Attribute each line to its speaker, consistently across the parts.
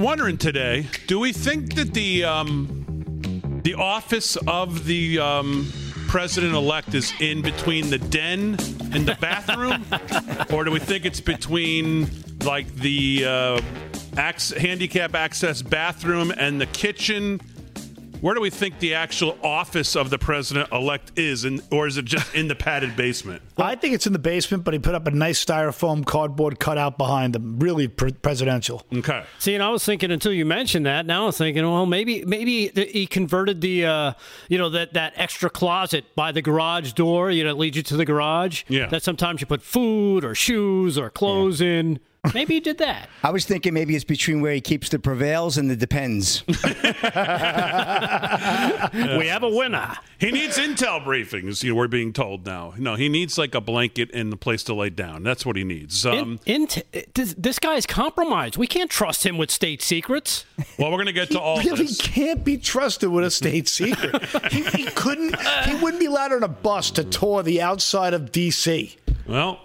Speaker 1: Wondering today, do we think that the um, the office of the um, president elect is in between the den and the bathroom, or do we think it's between like the uh, ac- handicap access bathroom and the kitchen? Where do we think the actual office of the president elect is, in, or is it just in the padded basement?
Speaker 2: I think it's in the basement, but he put up a nice styrofoam cardboard cutout behind him. Really pre- presidential.
Speaker 1: Okay.
Speaker 3: See, and I was thinking until you mentioned that. Now I was thinking, well, maybe maybe he converted the uh, you know that that extra closet by the garage door. You know, that leads you to the garage.
Speaker 1: Yeah.
Speaker 3: That sometimes you put food or shoes or clothes in. Maybe he did that.
Speaker 4: I was thinking maybe it's between where he keeps the prevails and the depends.
Speaker 3: We have a winner.
Speaker 1: He needs intel briefings. You know, we're being told now. No, he needs like a blanket and a place to lay down. That's what he needs. Um,
Speaker 3: In, in, this, this guy's compromised. We can't trust him with state secrets.
Speaker 1: well, we're going to get to all
Speaker 2: really
Speaker 1: this.
Speaker 2: He can't be trusted with a state secret. he, he couldn't. He wouldn't be allowed on a bus to tour the outside of D.C.
Speaker 1: Well,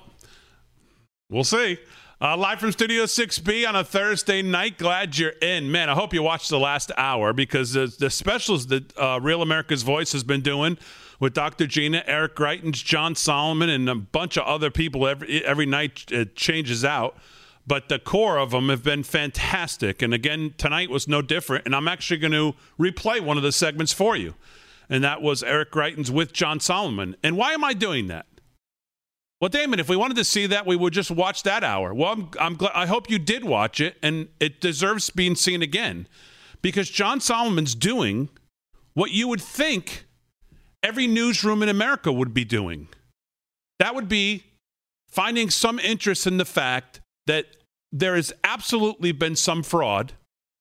Speaker 1: we'll see. Uh, live from Studio 6B on a Thursday night. Glad you're in. Man, I hope you watched the last hour because the, the specials that uh, Real America's Voice has been doing with Dr. Gina, Eric Greitens, John Solomon, and a bunch of other people every, every night it changes out. But the core of them have been fantastic. And again, tonight was no different. And I'm actually going to replay one of the segments for you. And that was Eric Greitens with John Solomon. And why am I doing that? Well, Damon, if we wanted to see that, we would just watch that hour. Well, I'm, I'm glad. I hope you did watch it, and it deserves being seen again, because John Solomon's doing what you would think every newsroom in America would be doing. That would be finding some interest in the fact that there has absolutely been some fraud.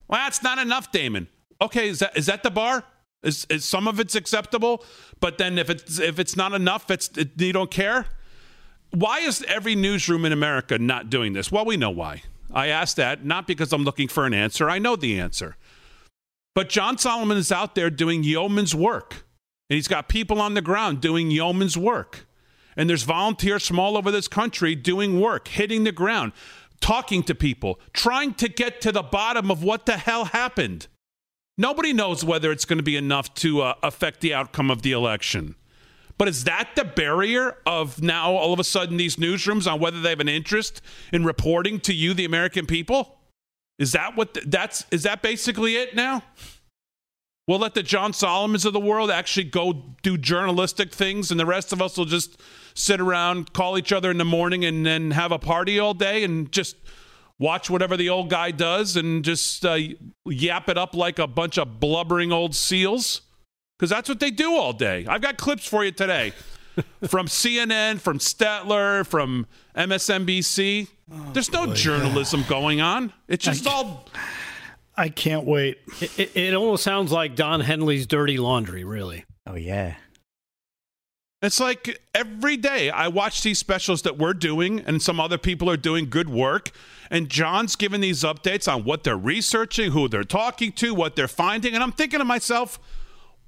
Speaker 1: Well, that's not enough, Damon. Okay, is that is that the bar? Is, is some of it's acceptable, but then if it's if it's not enough, it's it, you don't care why is every newsroom in America not doing this? Well, we know why. I asked that not because I'm looking for an answer. I know the answer. But John Solomon is out there doing yeoman's work. And he's got people on the ground doing yeoman's work. And there's volunteers from all over this country doing work, hitting the ground, talking to people, trying to get to the bottom of what the hell happened. Nobody knows whether it's going to be enough to uh, affect the outcome of the election. But is that the barrier of now all of a sudden these newsrooms on whether they have an interest in reporting to you, the American people? Is that what th- that's is that basically it now? We'll let the John Solomons of the world actually go do journalistic things, and the rest of us will just sit around, call each other in the morning, and then have a party all day and just watch whatever the old guy does and just uh, yap it up like a bunch of blubbering old seals because that's what they do all day. I've got clips for you today from CNN, from Stetler, from MSNBC. There's no journalism going on. It's just all.
Speaker 2: I can't wait.
Speaker 3: It, it, it almost sounds like Don Henley's dirty laundry, really.
Speaker 4: Oh yeah.
Speaker 1: It's like every day I watch these specials that we're doing, and some other people are doing good work. And John's giving these updates on what they're researching, who they're talking to, what they're finding. And I'm thinking to myself,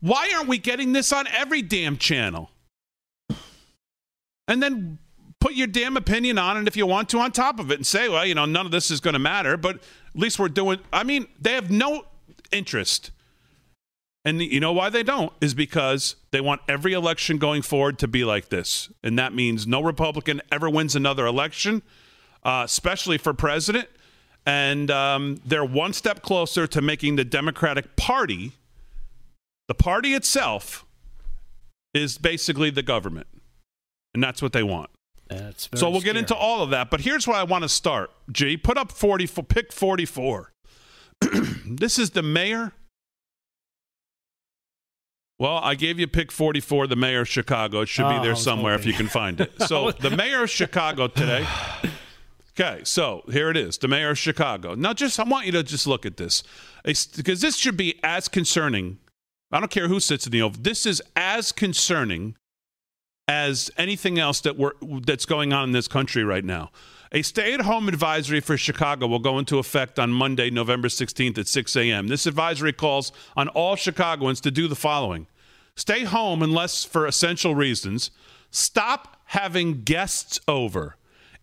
Speaker 1: why aren't we getting this on every damn channel? And then put your damn opinion on it if you want to on top of it and say, well, you know, none of this is going to matter, but at least we're doing. I mean, they have no interest. And you know why they don't? Is because they want every election going forward to be like this. And that means no Republican ever wins another election, uh, especially for president. And um, they're one step closer to making the Democratic Party the party itself is basically the government. And that's what they want.
Speaker 3: That's
Speaker 1: so we'll get into all of that. But here's where I want to start. G, put up 44, pick 44. this is the mayor. Well, I gave you pick 44, the mayor of Chicago. It should
Speaker 3: Oh,
Speaker 1: be there somewhere if you can find it. So the mayor of Chicago today. Okay, so here it is, the mayor of Chicago. Now, just I want you to just look at this, because this should be as concerning. I don't care who sits in the Oval. This is as concerning as anything else that we're, that's going on in this country right now. A stay-at-home advisory for Chicago will go into effect on Monday, November 16th at 6 a.m. This advisory calls on all Chicagoans to do the following: stay home unless for essential reasons. Stop having guests over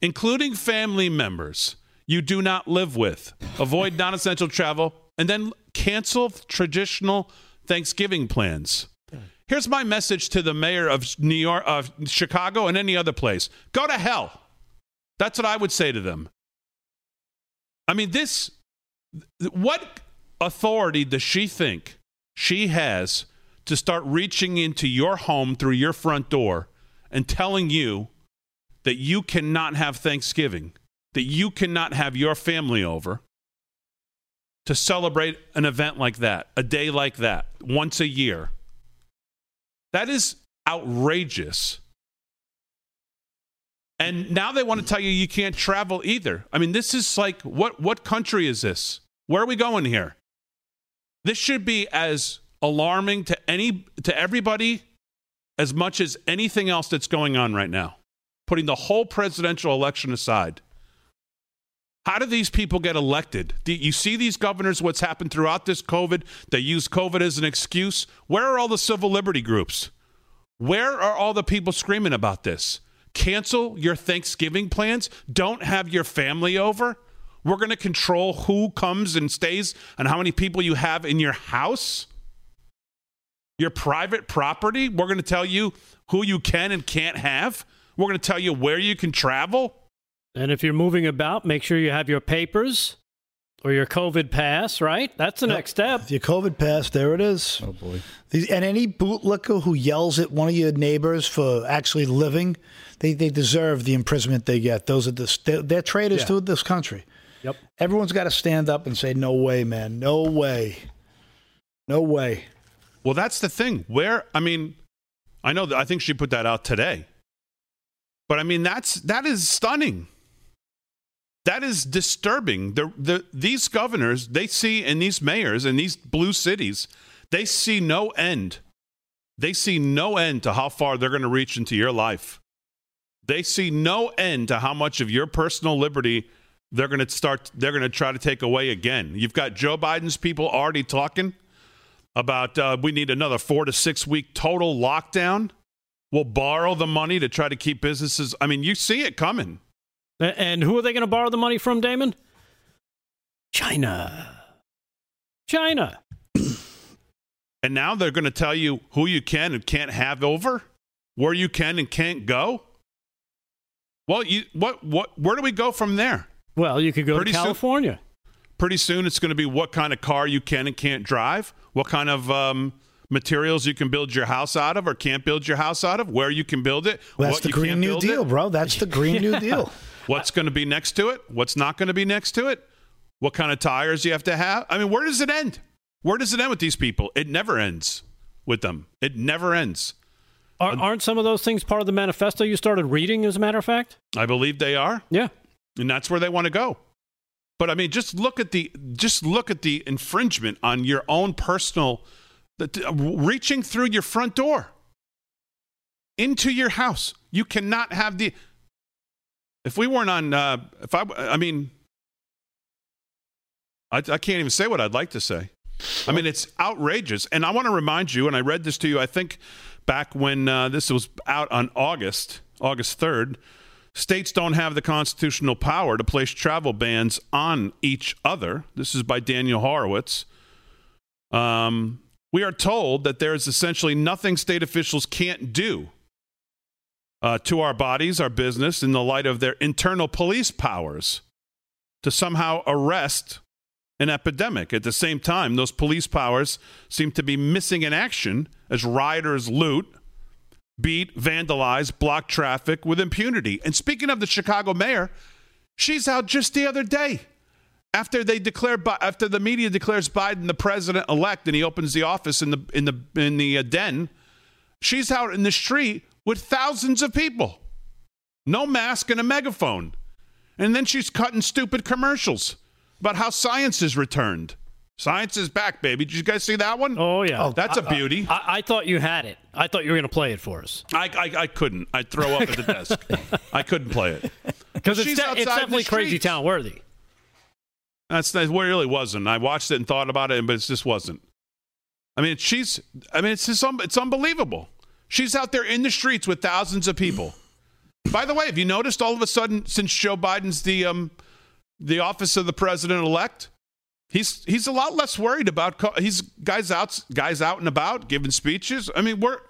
Speaker 1: including family members. you do not live with. Avoid non essential travel and then cancel traditional Thanksgiving plans. Here's my message to the mayor of New York, of Chicago, and any other place go to hell. That's what I would say to them. I mean, this, what authority does she think she has to start reaching into your home through your front door and telling you that you cannot have Thanksgiving, that you cannot have your family over to celebrate an event like that, a day like that, once a year? That is outrageous. And now they want to tell you you can't travel either. I mean, this is like what what country is this? Where are we going here? This should be as alarming to any to everybody as much as anything else that's going on right now. Putting the whole presidential election aside. How do these people get elected? Do you see these governors, what's happened throughout this COVID? They use COVID as an excuse. Where are all the civil liberty groups? Where are all the people screaming about this? Cancel your Thanksgiving plans? Don't have your family over? We're going to control who comes and stays and how many people you have in your house? Your private property? We're going to tell you who you can and can't have? We're going to tell you where you can travel?
Speaker 3: And if you're moving about, make sure you have your papers or your COVID pass, right? That's the next step.
Speaker 2: Your COVID pass, there it is.
Speaker 4: Oh boy.
Speaker 2: These, and any bootlicker who yells at one of your neighbors for actually living, they, they deserve the imprisonment they get. Those are the they're, they're traitors
Speaker 3: Yeah.
Speaker 2: to this country.
Speaker 3: Yep.
Speaker 2: Everyone's got to stand up and say, "No way, man! No way! No way!"
Speaker 1: Well, that's the thing. Where I mean, I know that I think she put that out today. But I mean, that's that is stunning. That is disturbing. The the these governors, they see and these mayors in these blue cities, they see no end. They see no end to how far they're going to reach into your life. They see no end to how much of your personal liberty they're going to start they're going to try to take away again. You've got Joe Biden's people already talking about uh, we need another four to six week total lockdown. We'll borrow the money to try to keep businesses. I mean, you see it coming.
Speaker 3: A- And who are they going to borrow the money from, Damon? China. China.
Speaker 1: And now they're going to tell you who you can and can't have over, where you can and can't go. Well, you what what where do we go from there?
Speaker 3: Well, you could go
Speaker 1: Pretty
Speaker 3: to
Speaker 1: soon-
Speaker 3: California.
Speaker 1: Pretty soon it's going to be what kind of car you can and can't drive, what kind of um, materials you can build your house out of or can't build your house out of, where you can build it,
Speaker 2: Well, that's
Speaker 1: what
Speaker 2: the
Speaker 1: you
Speaker 2: Green
Speaker 1: can't
Speaker 2: New Deal,
Speaker 1: it,
Speaker 2: bro. That's the Green New Deal.
Speaker 1: What's going to be next to it, what's not going to be next to it, what kind of tires you have to have. I mean, where does it end? Where does it end with these people? It never ends with them. It never ends.
Speaker 3: Are, aren't some of those things part of the manifesto you started reading, as a matter of fact?
Speaker 1: I believe they are.
Speaker 3: Yeah.
Speaker 1: and that's where they want to go. But I mean, just look at the just look at the infringement on your own personal, reaching through your front door into your house. You cannot have the. If we weren't on, uh, if I, I mean, I, I can't even say what I'd like to say. I mean, it's outrageous. And I want to remind you, and I read this to you, I think back when uh, this was out on August, August 3rd, states don't have the constitutional power to place travel bans on each other. This is by Daniel Horowitz. Um, we are told that there is essentially nothing state officials can't do uh, to our bodies, our business, in the light of their internal police powers to somehow arrest an epidemic. At the same time, those police powers seem to be missing in action as rioters loot, beat, vandalize, block traffic with impunity. And speaking of the Chicago mayor, she's out just the other day after they declare after the media declares Biden the president elect and he opens the office in the in the in the uh, den. She's out in the street with thousands of people, no mask and a megaphone, and then she's cutting stupid commercials about how science is returned. Science is back, baby. Did you guys see that one?
Speaker 3: Oh, yeah.
Speaker 1: Oh, that's a beauty.
Speaker 3: I, I thought you had it. I thought you were going to play it for us.
Speaker 1: I, I, I couldn't. I'd throw up at the desk. I couldn't play it.
Speaker 3: Because it's, de- it's definitely crazy town worthy.
Speaker 1: That's that where it really wasn't. I watched it and thought about it, but it just wasn't. I mean, she's. I mean, it's just. It's unbelievable. She's out there in the streets with thousands of people. By the way, have you noticed all of a sudden since Joe Biden's the um, the office of the president elect, he's he's a lot less worried about co- he's guys out guys out and about giving speeches. I mean, where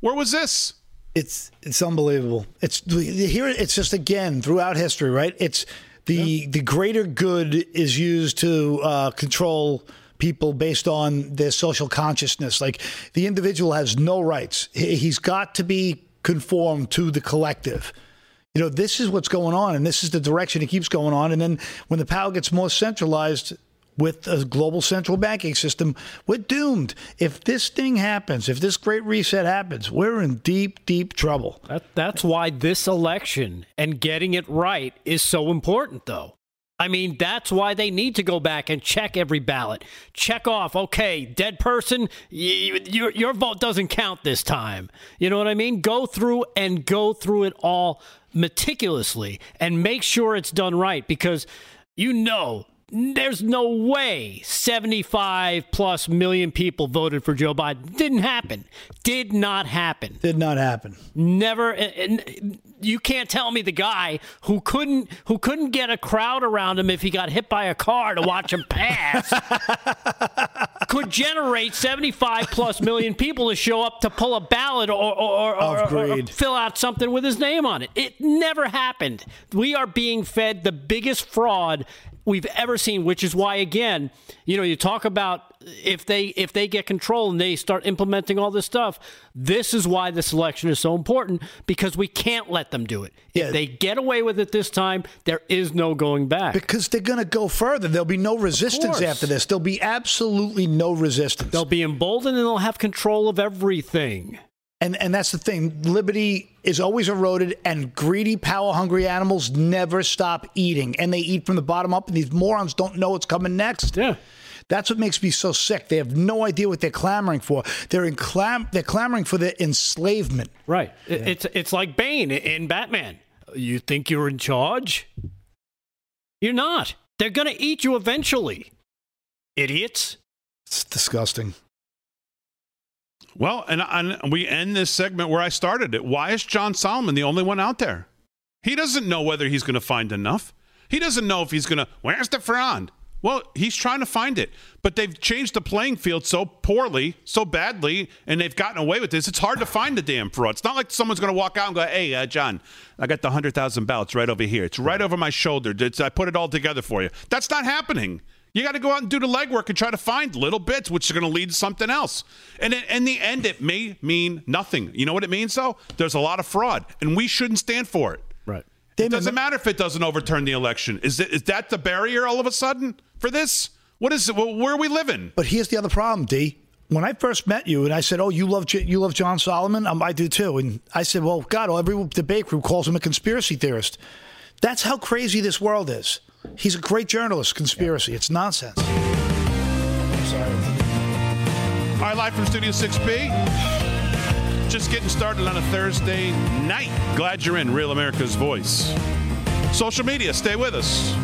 Speaker 1: where was this?
Speaker 2: It's it's unbelievable. It's here. It's just again throughout history, right? It's the yeah. the greater good is used to uh, control people based on their social consciousness. Like the individual has no rights. He's got to be conformed to the collective. You know, this is what's going on, and this is the direction it keeps going on. And then when the power gets more centralized, with a global central banking system, we're doomed. If this thing happens, if this great reset happens, we're in deep, deep trouble.
Speaker 3: That, that's why this election and getting it right is so important, though. I mean, that's why they need to go back and check every ballot. Check off, okay, dead person, y- your, your vote doesn't count this time. You know what I mean? Go through and go through it all meticulously and make sure it's done right because you know there's no way 75 plus million people voted for Joe Biden. Didn't happen. Did not happen.
Speaker 2: Did not happen.
Speaker 3: Never. You can't tell me the guy who couldn't who couldn't get a crowd around him if he got hit by a car to watch him pass could generate 75 plus million people to show up to pull a ballot or, or, or, or, fill out something with his name on it. It never happened. We are being fed the biggest fraud we've ever seen, which is why again, you know, you talk about if they if they get control and they start implementing all this stuff, this is why this election is so important because we can't let them do it. Yeah. If they get away with it this time, there is no going back.
Speaker 2: Because they're going to go further. There'll be no resistance after this. There'll be absolutely no resistance.
Speaker 3: They'll be emboldened and they'll have control of everything.
Speaker 2: And and that's the thing. Liberty is always eroded, and greedy, power hungry animals never stop eating, and they eat from the bottom up. And these morons don't know what's coming next.
Speaker 3: Yeah.
Speaker 2: That's what makes me so sick. They have no idea what they're clamoring for. They're in clam- they're clamoring for their enslavement.
Speaker 3: Right. Yeah. It's it's like Bane in Batman. You think you're in charge? You're not. They're going to eat you eventually. Idiots.
Speaker 2: It's disgusting.
Speaker 1: Well, and, and we end this segment where I started it. Why is John Solomon the only one out there? He doesn't know whether he's going to find enough. He doesn't know if he's going to. Where's the frond? Well, he's trying to find it, but they've changed the playing field so poorly, so badly, and they've gotten away with this. It's hard to find the damn fraud. It's not like someone's going to walk out and go, "Hey, uh, John, I got the hundred thousand ballots right over here. It's right over my shoulder. It's, I put it all together for you." That's not happening. You got to go out and do the legwork and try to find little bits, which are going to lead to something else. And in the end, it may mean nothing. You know what it means, though? There's a lot of fraud, and we shouldn't stand for it.
Speaker 3: Right.
Speaker 1: It doesn't matter if it doesn't overturn the election. Is, it, is that the barrier all of a sudden for this? What is it? Well, where are we living?
Speaker 2: But here's the other problem, D. When I first met you, and I said, "Oh, you love you love John Solomon," um, I do too. And I said, "Well, God, every debate group calls him a conspiracy theorist." That's how crazy this world is. He's a great journalist. Conspiracy. It's nonsense.
Speaker 1: sorry. All right, live from Studio 6B. Just getting started on a Thursday night. Glad you're in Real America's Voice. Social media, stay with us.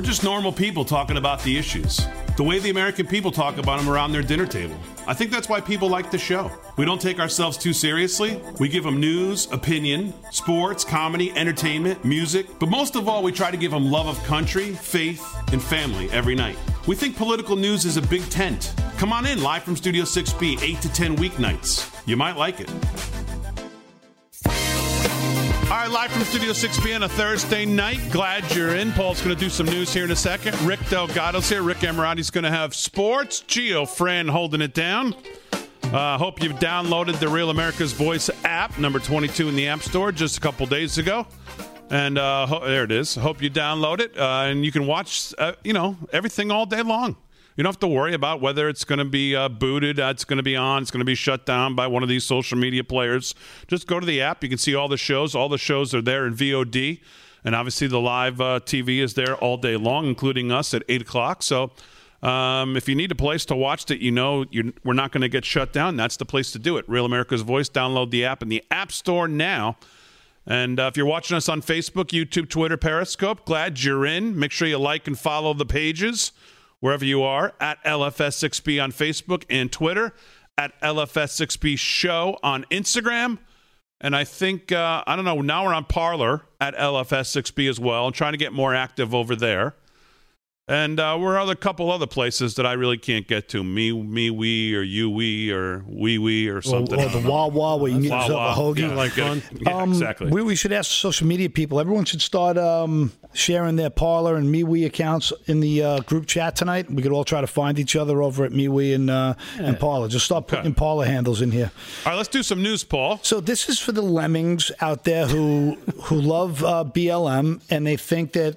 Speaker 1: We're just normal people talking about the issues. The way the American people talk about them around their dinner table. I think that's why people like the show. We don't take ourselves too seriously. We give them news, opinion, sports, comedy, entertainment, music, but most of all, we try to give them love of country, faith, and family every night. We think political news is a big tent. Come on in live from Studio 6B, 8 to 10 weeknights. You might like it. All right, live from Studio 6B on a Thursday night. Glad you're in. Paul's going to do some news here in a second. Rick Delgado's here. Rick Emirati's going to have sports. Geo Fran holding it down. Uh, hope you've downloaded the Real America's Voice app, number 22 in the App Store, just a couple days ago. And uh, ho- there it is. Hope you download it, uh, and you can watch, uh, you know, everything all day long. You don't have to worry about whether it's going to be uh, booted, uh, it's going to be on, it's going to be shut down by one of these social media players. Just go to the app. You can see all the shows. All the shows are there in VOD. And obviously, the live uh, TV is there all day long, including us at 8 o'clock. So um, if you need a place to watch that you know we're not going to get shut down, that's the place to do it. Real America's Voice. Download the app in the App Store now. And uh, if you're watching us on Facebook, YouTube, Twitter, Periscope, glad you're in. Make sure you like and follow the pages wherever you are at LFS6B on Facebook and Twitter, at LFS6B Show on Instagram. And I think, uh, I don't know, now we're on Parler at LFS6B as well and trying to get more active over there. And uh, we're other couple other places that I really can't get to. Me, me, we, or you, we, or we, we, or something.
Speaker 2: Or, or the Wawa where you can get
Speaker 1: Wah,
Speaker 2: yourself a
Speaker 1: wah.
Speaker 2: hoagie.
Speaker 1: Yeah, like fun. Yeah,
Speaker 2: Um,
Speaker 1: exactly.
Speaker 2: We, we should ask social media people. Everyone should start um, sharing their Parler and MeWe accounts in the uh, group chat tonight. We could all try to find each other over at MeWe and, uh, and Parler. Just start putting
Speaker 1: Okay.
Speaker 2: Parler handles in here.
Speaker 1: All right, let's do some news, Paul.
Speaker 2: So this is for the lemmings out there who who love uh, BLM and they think that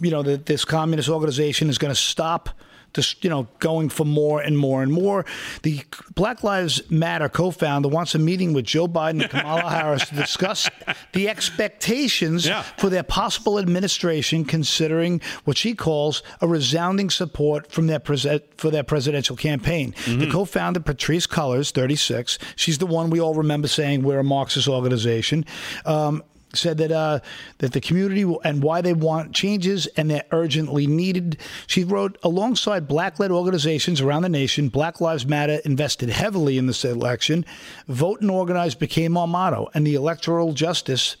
Speaker 2: you know that this communist organization is going to stop this you know going for more and more and more. The Black Lives Matter co-founder wants a meeting with Joe Biden and Kamala Harris to discuss the expectations
Speaker 1: Yeah.
Speaker 2: for their possible administration, considering what she calls a resounding support from their pres- for their presidential campaign. The co-founder Patrisse Cullors, 36, she's the one we all remember saying we're a Marxist organization. Um, said that uh, that the community will, and why they want changes and they're urgently needed. She wrote alongside black-led organizations around the nation. Black Lives Matter invested heavily in this election. Vote and organize became our motto, and the electoral justice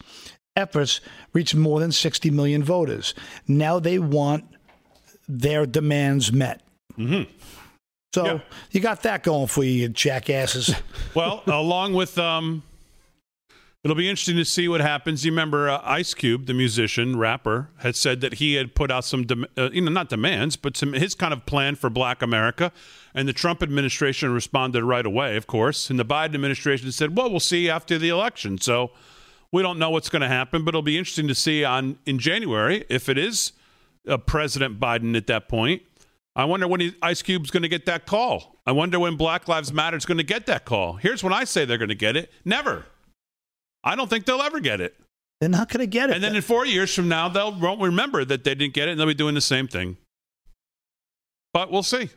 Speaker 2: efforts reached more than 60 million voters. Now they want their demands met. Mm-hmm. So
Speaker 1: Yeah.
Speaker 2: you got that going for you, you jackasses.
Speaker 1: Well, along with um, it'll be interesting to see what happens. You remember uh, Ice Cube, the musician rapper, had said that he had put out some, uh, you know, not demands, but some his kind of plan for Black America, and the Trump administration responded right away, of course, and the Biden administration said, "Well, we'll see after the election." So we don't know what's going to happen, but it'll be interesting to see on in January if it is uh, President Biden at that point. I wonder when he, Ice Cube's going to get that call. I wonder when Black Lives Matter is going to get that call. Here's when I say they're going to get it: never. I don't think they'll ever get it.
Speaker 2: They're not going to get it.
Speaker 1: And then in four years from now, they'll won't remember that they didn't get it, and they'll be doing the same thing. But we'll see.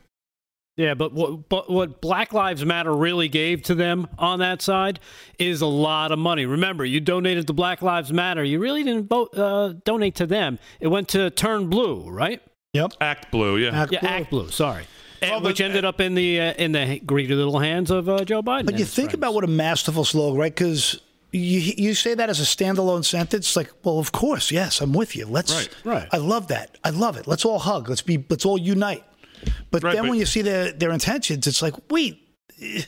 Speaker 3: Yeah, but what, but what Black Lives Matter really gave to them on that side is a lot of money. Remember, you donated to Black Lives Matter. You really didn't vote, uh, donate to them. It went to Turn Blue, right?
Speaker 2: yep.
Speaker 1: Act blue, yeah.
Speaker 2: Act
Speaker 3: Yeah,
Speaker 2: Blue.
Speaker 3: Act Blue. Sorry, And-
Speaker 1: Well, the-
Speaker 3: which ended up in the uh, in the greedy little hands of uh, Joe Biden.
Speaker 2: But
Speaker 3: and
Speaker 2: you think
Speaker 3: friends.
Speaker 2: about what a masterful slogan, right? Because you you say that as a standalone sentence, like, well, of course, yes, I'm with you. Let's,
Speaker 1: Right,
Speaker 3: right.
Speaker 2: I love that. I love it. Let's all hug. Let's be. Let's all unite. But
Speaker 1: Right,
Speaker 2: then
Speaker 1: but-
Speaker 2: when you see their their intentions, it's like, wait, eh,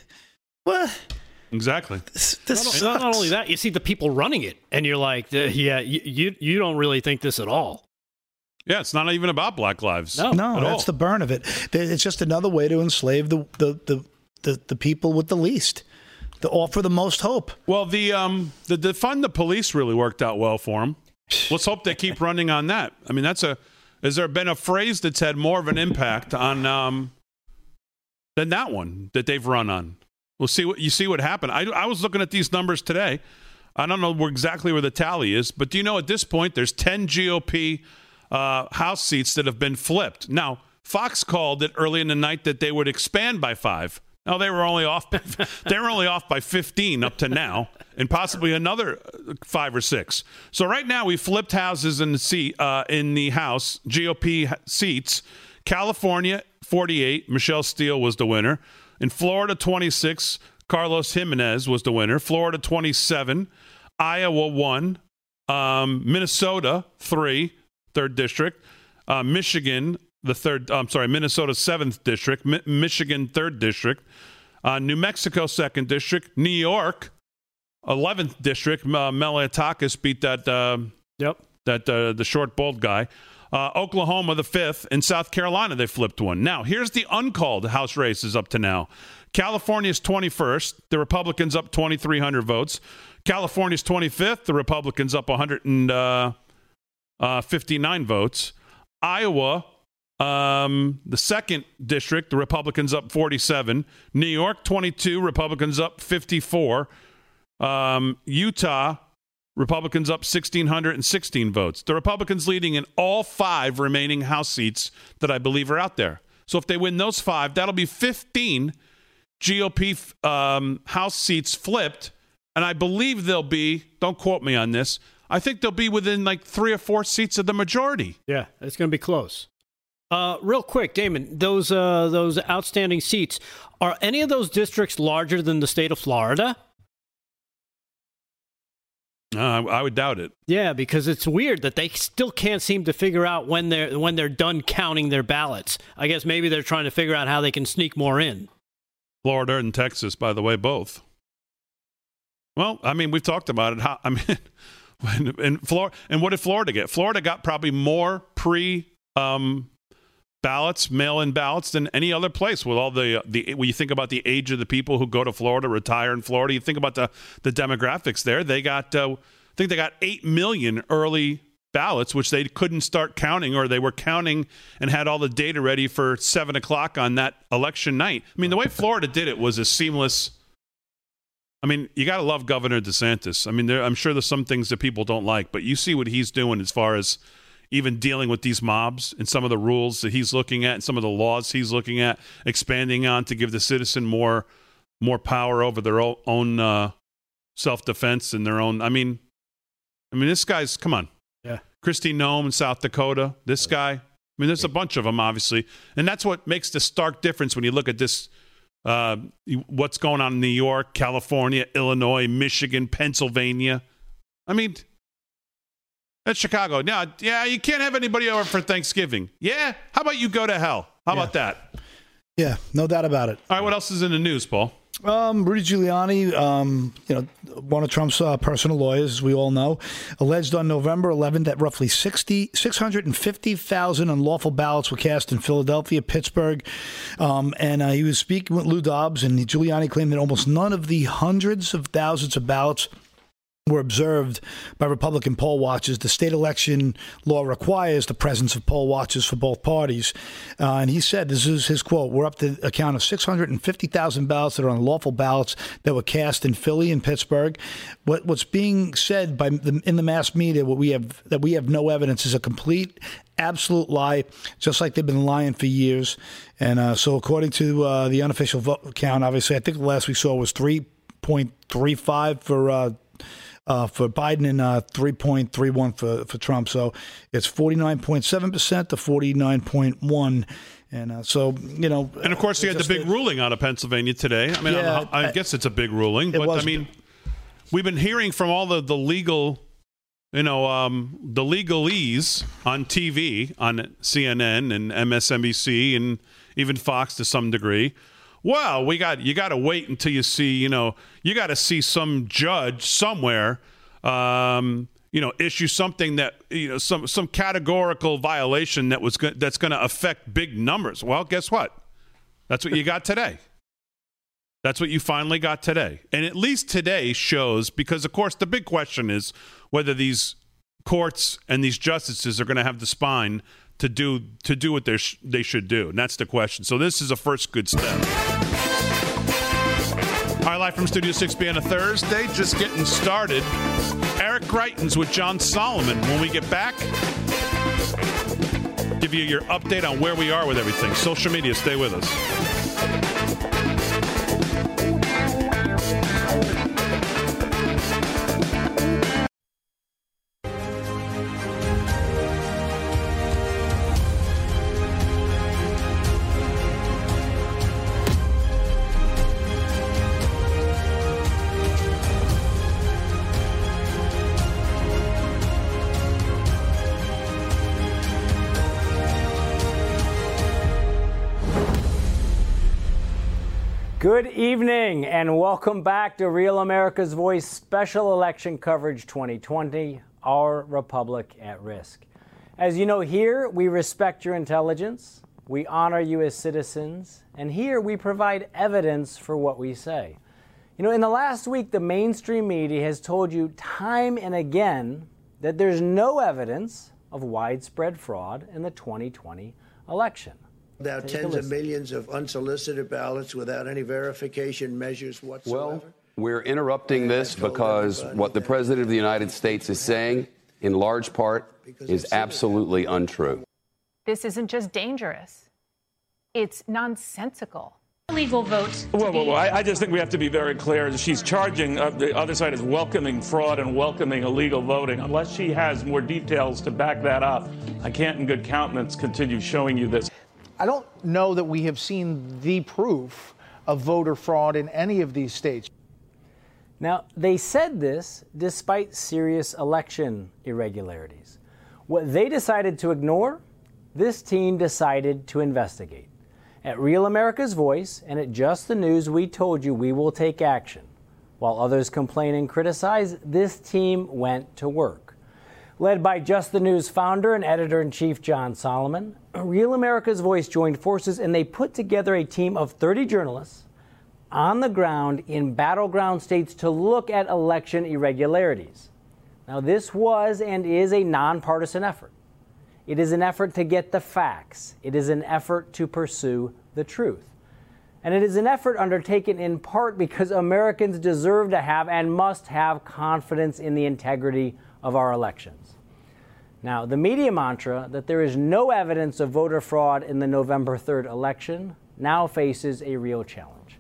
Speaker 2: what?
Speaker 1: Exactly.
Speaker 2: This, this
Speaker 3: Not, not not only that, you see the people running it, and you're like, uh, yeah, you, you you don't really think this at all.
Speaker 1: Yeah, it's not even about Black Lives.
Speaker 3: No.
Speaker 2: No,
Speaker 1: at
Speaker 2: that's
Speaker 1: all.
Speaker 2: the burn of it. It's just another way to enslave the the the, the, the people with the least, to offer the most hope.
Speaker 1: Well, the um the defund the police really worked out well for them. Let's hope they keep running on that. I mean, that's a has there been a phrase that's had more of an impact on um than that one that they've run on? We'll see what you see what happened. I I was looking at these numbers today. I don't know where, exactly where the tally is, but do you know at this point there's 10 GOP uh, House seats that have been flipped. Now, Fox called it early in the night that they would expand by five. No, they were only off. By, they were only off by 15 up to now, and possibly another uh, five or six. So right now we flipped houses in the seat uh, in the House GOP seats. California 48. Michelle Steel was the winner. In Florida 26. Carlos Gimenez was the winner. Florida 27. Iowa one. Um, Minnesota three, third district. Uh, Michigan the third. I'm sorry, Minnesota seventh district. Mi- Michigan third district. Uh, New Mexico second district. New York eleventh district. Uh, Malliotakis beat that. Uh,
Speaker 3: Yep.
Speaker 1: that uh, the short bald guy. Uh, Oklahoma the fifth, and South Carolina they flipped one. Now here's the uncalled House races up to now. California's 21st, the Republicans up 2,300 votes. California's 25th, the Republicans up 159 votes. Iowa, um, the second district, the Republicans up 47. New York 22, Republicans up 54. Um, Utah, Republicans up 1,616 votes. The Republicans leading in all five remaining House seats that I believe are out there. So if they win those five, that'll be 15 GOP um, House seats flipped and I believe they'll be. Don't quote me on this. I think they'll be within like three or four seats of the majority.
Speaker 3: Yeah, it's going to be close. Uh, real quick, Damon, those uh, those outstanding seats are any of those districts larger than the state of Florida?
Speaker 1: Uh, I, would doubt it.
Speaker 3: Yeah, because it's weird that they still can't seem to figure out when they're when they're done counting their ballots. I guess maybe they're trying to figure out how they can sneak more in.
Speaker 1: Florida and Texas, by the way, both. Well, I mean, we've talked about it. How, I mean, when, in Florida, and what did Florida get? Florida got probably more pre um, ballots, mail-in ballots than any other place. With all the the when you think about the age of the people who go to Florida, retire in Florida, you think about the the demographics there. They got, uh, I think they got eight million early ballots, which they couldn't start counting, or they were counting and had all the data ready for seven o'clock on that election night. I mean, the way Florida did it was a seamless. I mean, you got to love Governor DeSantis. I mean, there, I'm sure there's some things that people don't like, but you see what he's doing as far as even dealing with these mobs and some of the rules that he's looking at and some of the laws he's looking at, expanding on to give the citizen more more power over their own uh, self defense and their own. I mean, I mean, this guy's come on.
Speaker 3: Yeah,
Speaker 1: Kristi Noem in South Dakota. This guy. I mean, there's a bunch of them, obviously, and that's what makes the stark difference when you look at this uh, what's going on in New York, California, Illinois, Michigan, Pennsylvania. I mean, that's Chicago. Now, yeah, you can't have anybody over for Thanksgiving. Yeah, how about you go to hell? How
Speaker 2: Yeah.
Speaker 1: about that?
Speaker 2: Yeah, no doubt about it.
Speaker 1: All right, what else is in the news, Paul?
Speaker 2: Um, Rudy Giuliani, um, you know, one of Trump's uh, personal lawyers, as we all know, alleged on November 11th that roughly 60, 650,000 unlawful ballots were cast in Philadelphia, Pittsburgh. Um, and uh, he was speaking with Lou Dobbs, and Giuliani claimed that almost none of the hundreds of thousands of ballots were observed by Republican poll watchers. The state election law requires the presence of poll watchers for both parties. Uh, and he said, this is his quote, we're up to a count of 650,000 ballots that are unlawful ballots that were cast in Philly and Pittsburgh. What, what's being said by the, in the mass media, what we have that we have no evidence is a complete absolute lie, just like they've been lying for years. And uh, so, according to uh, the unofficial vote count, obviously, I think the last we saw was 3.35 for uh, for Biden and uh, 3.31 for, for Trump. So it's 49.7% to 49.1. And uh, so, you know.
Speaker 1: And of course, you had the big
Speaker 2: a-
Speaker 1: ruling out of Pennsylvania today. I mean, I, don't know how- I
Speaker 2: I-
Speaker 1: guess it's a big ruling,
Speaker 2: It
Speaker 1: but I mean, we've been hearing from all the, the legal, you know, um, the legalese on TV, on CNN and MSNBC and even Fox to some degree. Well, we got you got to wait until you see, you know, you got to see some judge somewhere, um, you know, issue something that you know some some categorical violation that was go- that's going to affect big numbers. Well, guess what? That's what you got today. That's what you finally got today. And at least today shows, because of course the big question is whether these courts and these justices are going to have the spine to do to do what they sh- they should do. And that's the question. So this is a first good step. All right, live from Studio 6B on a Thursday, just getting started. Eric Greitens with John Solomon. When we get back, give you your update on where we are with everything. Social media, stay with us.
Speaker 5: Good evening and welcome back to Real America's Voice Special Election Coverage 2020 Our Republic at Risk. As you know, here we respect your intelligence, we honor you as citizens, and here we provide evidence for what we say. You know, in the last week, the mainstream media has told you time and again that there's no evidence of widespread fraud in the 2020 election.
Speaker 6: About
Speaker 5: Take
Speaker 6: tens of millions of unsolicited ballots without any verification measures whatsoever.
Speaker 7: Well, we're interrupting this because what the President of the United States is saying, in large part, is absolutely untrue.
Speaker 8: This isn't just dangerous, it's nonsensical. Illegal vote.
Speaker 9: Well, well, well I, I, just think we have to be very clear. She's charging, uh, the other side is welcoming fraud and welcoming illegal voting. Unless she has more details to back that up, I can't in good countenance continue showing you this.
Speaker 10: I don't know that we have seen the proof of voter fraud in any of these states.
Speaker 5: Now, they said this despite serious election irregularities. What they decided to ignore, this team decided to investigate. At Real America's Voice and at Just the News, we told you we will take action. While others complain and criticize, this team went to work. Led by Just the News founder and editor in chief John Solomon, Real America's Voice joined forces and they put together a team of 30 journalists on the ground in battleground states to look at election irregularities. Now, this was and is a nonpartisan effort. It is an effort to get the facts. It is an effort to pursue the truth. And it is an effort undertaken in part because Americans deserve to have and must have confidence in the integrity of our elections. Now, the media mantra that there is no evidence of voter fraud in the November 3rd election now faces a real challenge.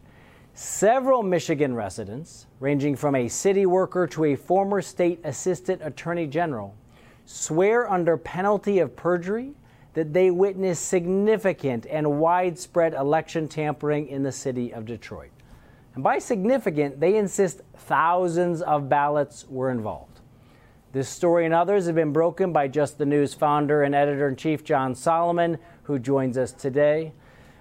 Speaker 5: Several Michigan residents, ranging from a city worker to a former state assistant attorney general, swear under penalty of perjury that they witnessed significant and widespread election tampering in the city of Detroit. And by significant, they insist thousands of ballots were involved. This story and others have been broken by Just the News founder and editor in chief John Solomon, who joins us today.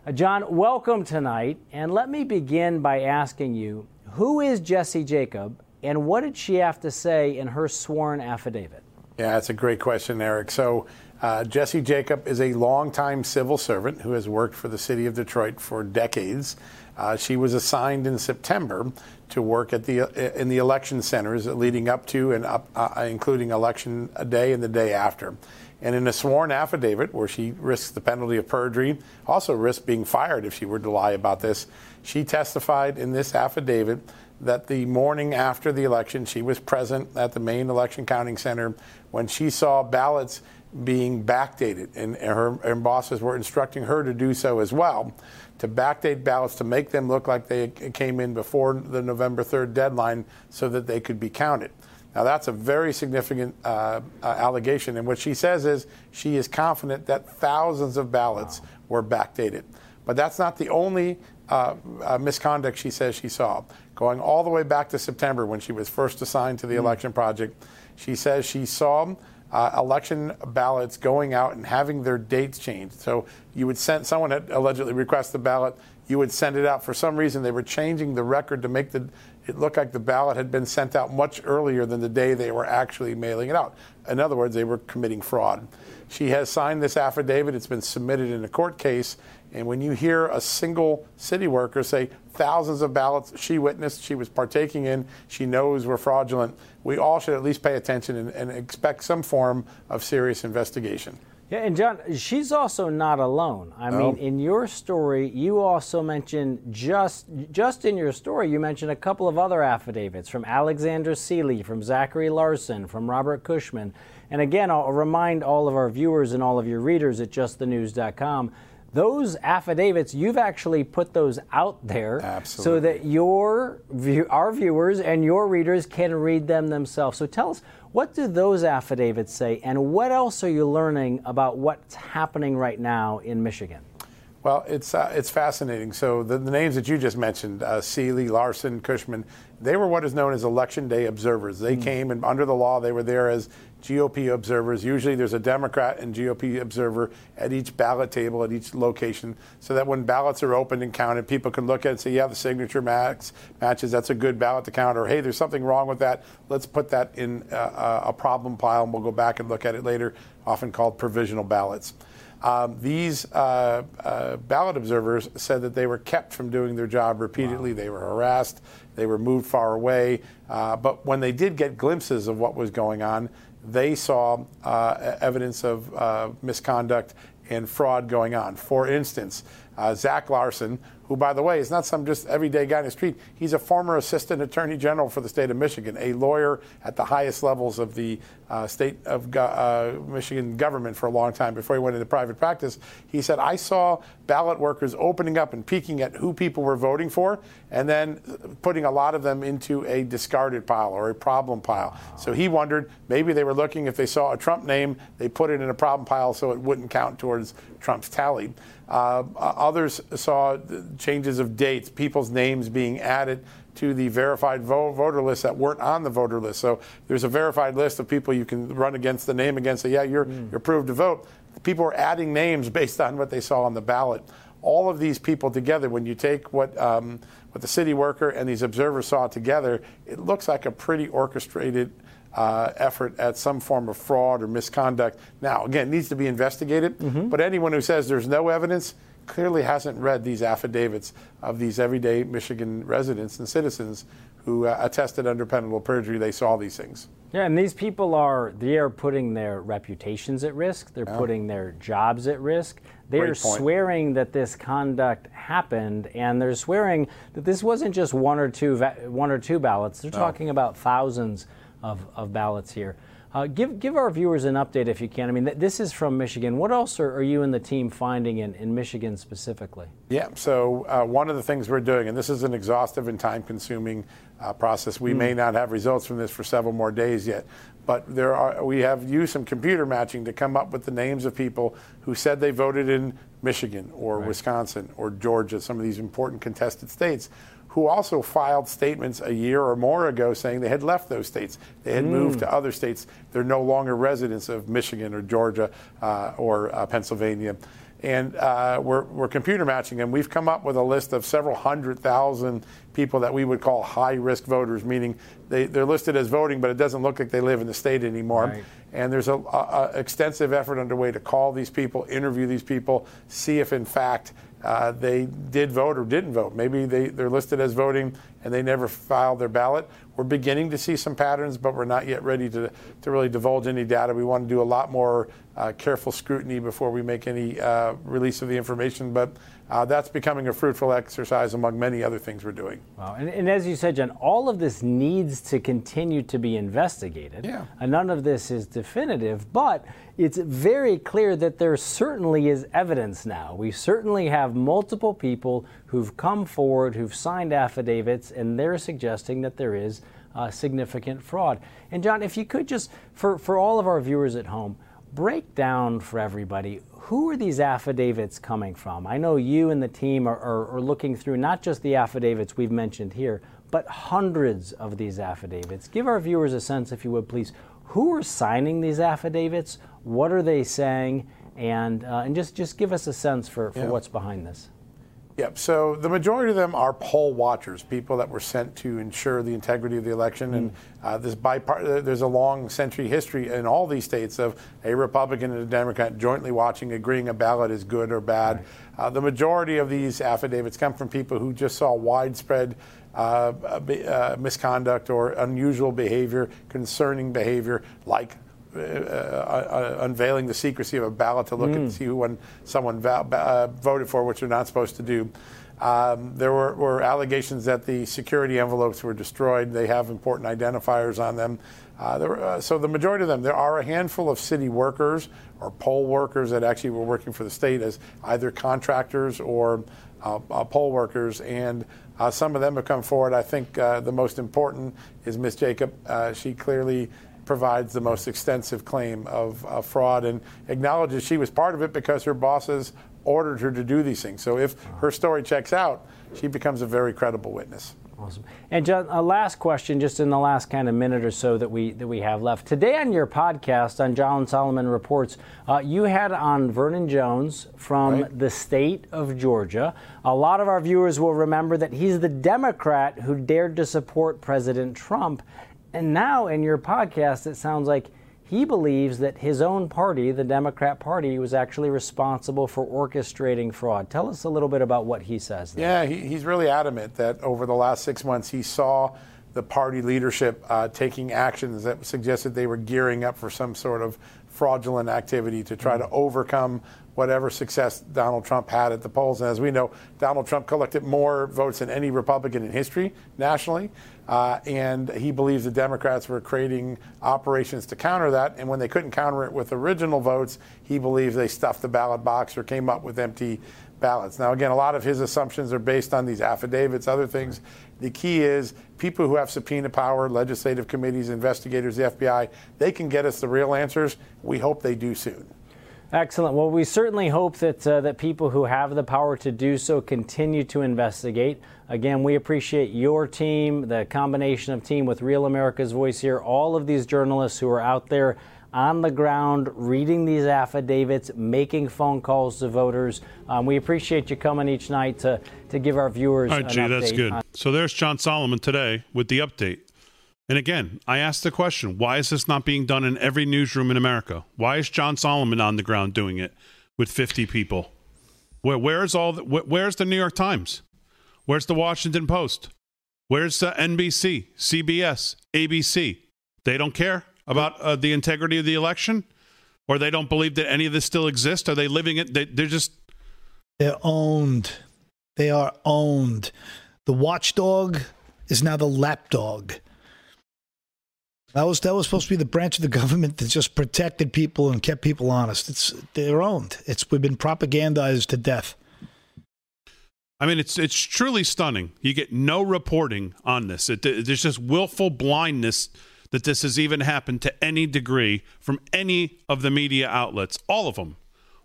Speaker 5: Uh, John, welcome tonight. And let me begin by asking you who is Jessy Jacob and what did she have to say in her sworn affidavit?
Speaker 11: Yeah, that's a great question, Eric. So, uh, Jessy Jacob is a longtime civil servant who has worked for the city of Detroit for decades. Uh, she was assigned in September to work at the uh, in the election centers leading up to and up, uh, including election day and the day after. And in a sworn affidavit where she risks the penalty of perjury, also risks being fired if she were to lie about this, she testified in this affidavit that the morning after the election, she was present at the main election counting center when she saw ballots being backdated, and her, her bosses were instructing her to do so as well, to backdate ballots to make them look like they came in before the November 3rd deadline so that they could be counted. Now, that's a very significant uh, uh, allegation. And what she says is she is confident that thousands of ballots wow. were backdated. But that's not the only uh, uh, misconduct she says she saw. Going all the way back to September when she was first assigned to the mm. election project, she says she saw uh, election ballots going out and having their dates changed. So you would send someone had allegedly request the ballot, you would send it out. For some reason, they were changing the record to make the it look like the ballot had been sent out much earlier than the day they were actually mailing it out. In other words, they were committing fraud. She has signed this affidavit. It's been submitted in a court case. And when you hear a single city worker say thousands of ballots she witnessed, she was partaking in, she knows were fraudulent, we all should at least pay attention and, and expect some form of serious investigation.
Speaker 5: Yeah, and John, she's also not alone. I no. mean, in your story, you also mentioned just just in your story, you mentioned a couple of other affidavits from Alexander Seeley, from Zachary Larsen, from Robert Cushman. And again, I'll remind all of our viewers and all of your readers at justthenews.com those affidavits, you've actually put those out there
Speaker 11: Absolutely.
Speaker 5: so that your our viewers and your readers can read them themselves. So tell us, what do those affidavits say, and what else are you learning about what's happening right now in Michigan?
Speaker 11: Well, it's uh, it's fascinating. So the, the, names that you just mentioned, uh, Seeley, Larsen, Cushman, they were what is known as election day observers. They mm. came and under the law, they were there as GOP observers. Usually there's a Democrat and GOP observer at each ballot table at each location so that when ballots are opened and counted, people can look at it and say, yeah, the signature max matches. That's a good ballot to count. Or, hey, there's something wrong with that. Let's put that in a, a problem pile and we'll go back and look at it later, often called provisional ballots. Um, these uh, uh, ballot observers said that they were kept from doing their job repeatedly. Wow. They were harassed. They were moved far away. Uh, but when they did get glimpses of what was going on, they saw uh, evidence of uh, misconduct and fraud going on. For instance, uh, Zach Larsen, who, by the way, is not some just everyday guy in the street. He's a former assistant attorney general for the state of Michigan, a lawyer at the highest levels of the uh, state of go- uh, Michigan government for a long time before he went into private practice. He said, I saw ballot workers opening up and peeking at who people were voting for and then putting a lot of them into a discarded pile or a problem pile. So he wondered maybe they were looking, if they saw a Trump name, they put it in a problem pile so it wouldn't count towards Trump's tally. Uh, others saw changes of dates, people's names being added to the verified vo- voter list that weren't on the voter list. So there's a verified list of people you can run against the name against. Say, yeah, you're, mm. you're approved to vote. People are adding names based on what they saw on the ballot. All of these people together, when you take what um, what the city worker and these observers saw together, it looks like a pretty orchestrated uh, effort at some form of fraud or misconduct. Now, again, needs to be investigated, mm-hmm. but anyone who says there's no evidence clearly hasn't read these affidavits of these everyday Michigan residents and citizens who uh, attested under penalty perjury they saw these things.
Speaker 5: Yeah, and these people are they are putting their reputations at risk. They're yeah. putting their jobs at risk. They Great are point. swearing that this conduct happened, and they're swearing that this wasn't just one or two one or two ballots. They're no. talking about thousands of, of ballots here. Uh, give give our viewers an update if you can. I mean, th- this is from Michigan. What else are, are, you and the team finding in, in Michigan specifically?
Speaker 11: Yeah, so uh, one of the things we're doing, and this is an exhaustive and time consuming uh, process. We mm. may not have results from this for several more days yet, but there are we have used some computer matching to come up with the names of people who said they voted in Michigan or right. Wisconsin or Georgia, some of these important contested states who also filed statements a year or more ago saying they had left those states. They had mm. moved to other states. They're no longer residents of Michigan or Georgia uh, or uh, Pennsylvania. And uh, we're, we're computer matching them. We've come up with a list of several hundred thousand people that we would call high risk voters, meaning they, they're listed as voting, but it doesn't look like they live in the state anymore. Right. And there's an extensive effort underway to call these people, interview these people, see if in fact uh, they did vote or didn't vote. Maybe they, they're listed as voting and they never filed their ballot. We're beginning to see some patterns, but we're not yet ready to, to really divulge any data. We want to do a lot more uh, careful scrutiny before we make any uh, release of the information. But uh, that's becoming a fruitful exercise among many other things we're doing.
Speaker 5: Wow. And, and, as you said, John, all of this needs to continue to be investigated.
Speaker 11: Yeah.
Speaker 5: And none of this is definitive, but it's very clear that there certainly is evidence now. We certainly have multiple people who've come forward, who've signed affidavits, and they're suggesting that there is uh, significant fraud. And John, if you could just, for, for all of our viewers at home, break down for everybody who are these affidavits coming from? I know you and the team are, are, are, looking through not just the affidavits we've mentioned here, but hundreds of these affidavits. Give our viewers a sense, if you would please, who are signing these affidavits? What are they saying? And, uh, and just, just give us a sense for, for yeah. what's behind this.
Speaker 11: Yep. So the majority of them are poll watchers, people that were sent to ensure the integrity of the election. Mm. And uh, this bipart- there's a long century history in all these states of a Republican and a Democrat jointly watching, agreeing a ballot is good or bad. Right. Uh, the majority of these affidavits come from people who just saw widespread uh, uh misconduct or unusual behavior, concerning behavior, like uh, uh, unveiling the secrecy of a ballot to look mm. and see who one, someone va- uh, voted for, which they're not supposed to do. Um, there were, were, allegations that the security envelopes were destroyed. They have important identifiers on them. Uh, were, uh, so the majority of them, there are a handful of city workers or poll workers that actually were working for the state as either contractors or uh, poll workers, and some of them have come forward. I think the most important is Miss Jacob. she clearly provides the most extensive claim of, of fraud and acknowledges she was part of it because her bosses ordered her to do these things. So if her story checks out, she becomes a very credible witness.
Speaker 5: Awesome. And John, a last question, just in the last kind of minute or so that we that we have left. Today on your podcast on John Solomon Reports, uh, you had on Vernon Jones from right. the state of Georgia. A lot of our viewers will remember that he's the Democrat who dared to support President Trump. And now in your podcast, it sounds like he believes that his own party, the Democrat Party, was actually responsible for orchestrating fraud. Tell us a little bit about what he says.
Speaker 11: There. Yeah, he, he's really adamant that over the last six months he saw the party leadership uh, taking actions that suggested they were gearing up for some sort of fraudulent activity to try to overcome whatever success Donald Trump had at the polls. And as we know, Donald Trump collected more votes than any Republican in history nationally. Uh, and he believes the Democrats were creating operations to counter that. And when they couldn't counter it with original votes, he believes they stuffed the ballot box or came up with empty ballots. Now, again, a lot of his assumptions are based on these affidavits, other things. The key is people who have subpoena power, legislative committees, investigators, the FBI, they can get us the real answers. We hope they do soon.
Speaker 5: Excellent. Well, we certainly hope that uh, that people who have the power to do so continue to investigate. Again, we appreciate your team, the combination of team with Real America's Voice here, all of these journalists who are out there on the ground reading these affidavits, making phone calls to voters. Um, we appreciate you coming each night to to give our viewers.
Speaker 1: All right, Gee, that's good. On- so there's John Solomon today with the update. And again, I asked the question why is this not being done in every newsroom in America? Why is John Solomon on the ground doing it with 50 people? Where, where's all the, where's the New York Times? Where's the Washington Post? Where's the NBC, CBS, ABC? They don't care about uh, the integrity of the election, or they don't believe that any of this still exists. Are they living it? They, they're just
Speaker 2: they're owned. They are owned. The watchdog is now the lapdog. That was that was supposed to be the branch of the government that just protected people and kept people honest. It's they're owned. It's we've been propagandized to death.
Speaker 1: I mean, it's it's truly stunning. You get no reporting on this. It, there's just willful blindness that this has even happened to any degree from any of the media outlets. All of them,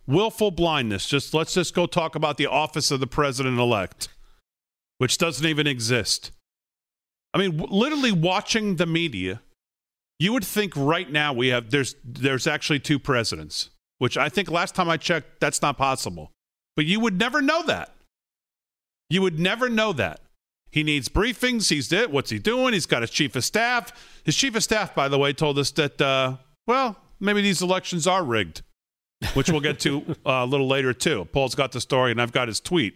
Speaker 1: willful blindness. Just let's just go talk about the office of the president elect, which doesn't even exist. I mean, w- literally watching the media you would think right now we have there's there's actually two presidents, which I think last time I checked that's not possible. But you would never know that. You would never know that. He needs briefings. He's did what's he doing? He's got his chief of staff. His chief of staff, by the way, told us that uh, well, maybe these elections are rigged, which we'll get to uh, a little later too. Paul's got the story, and I've got his tweet.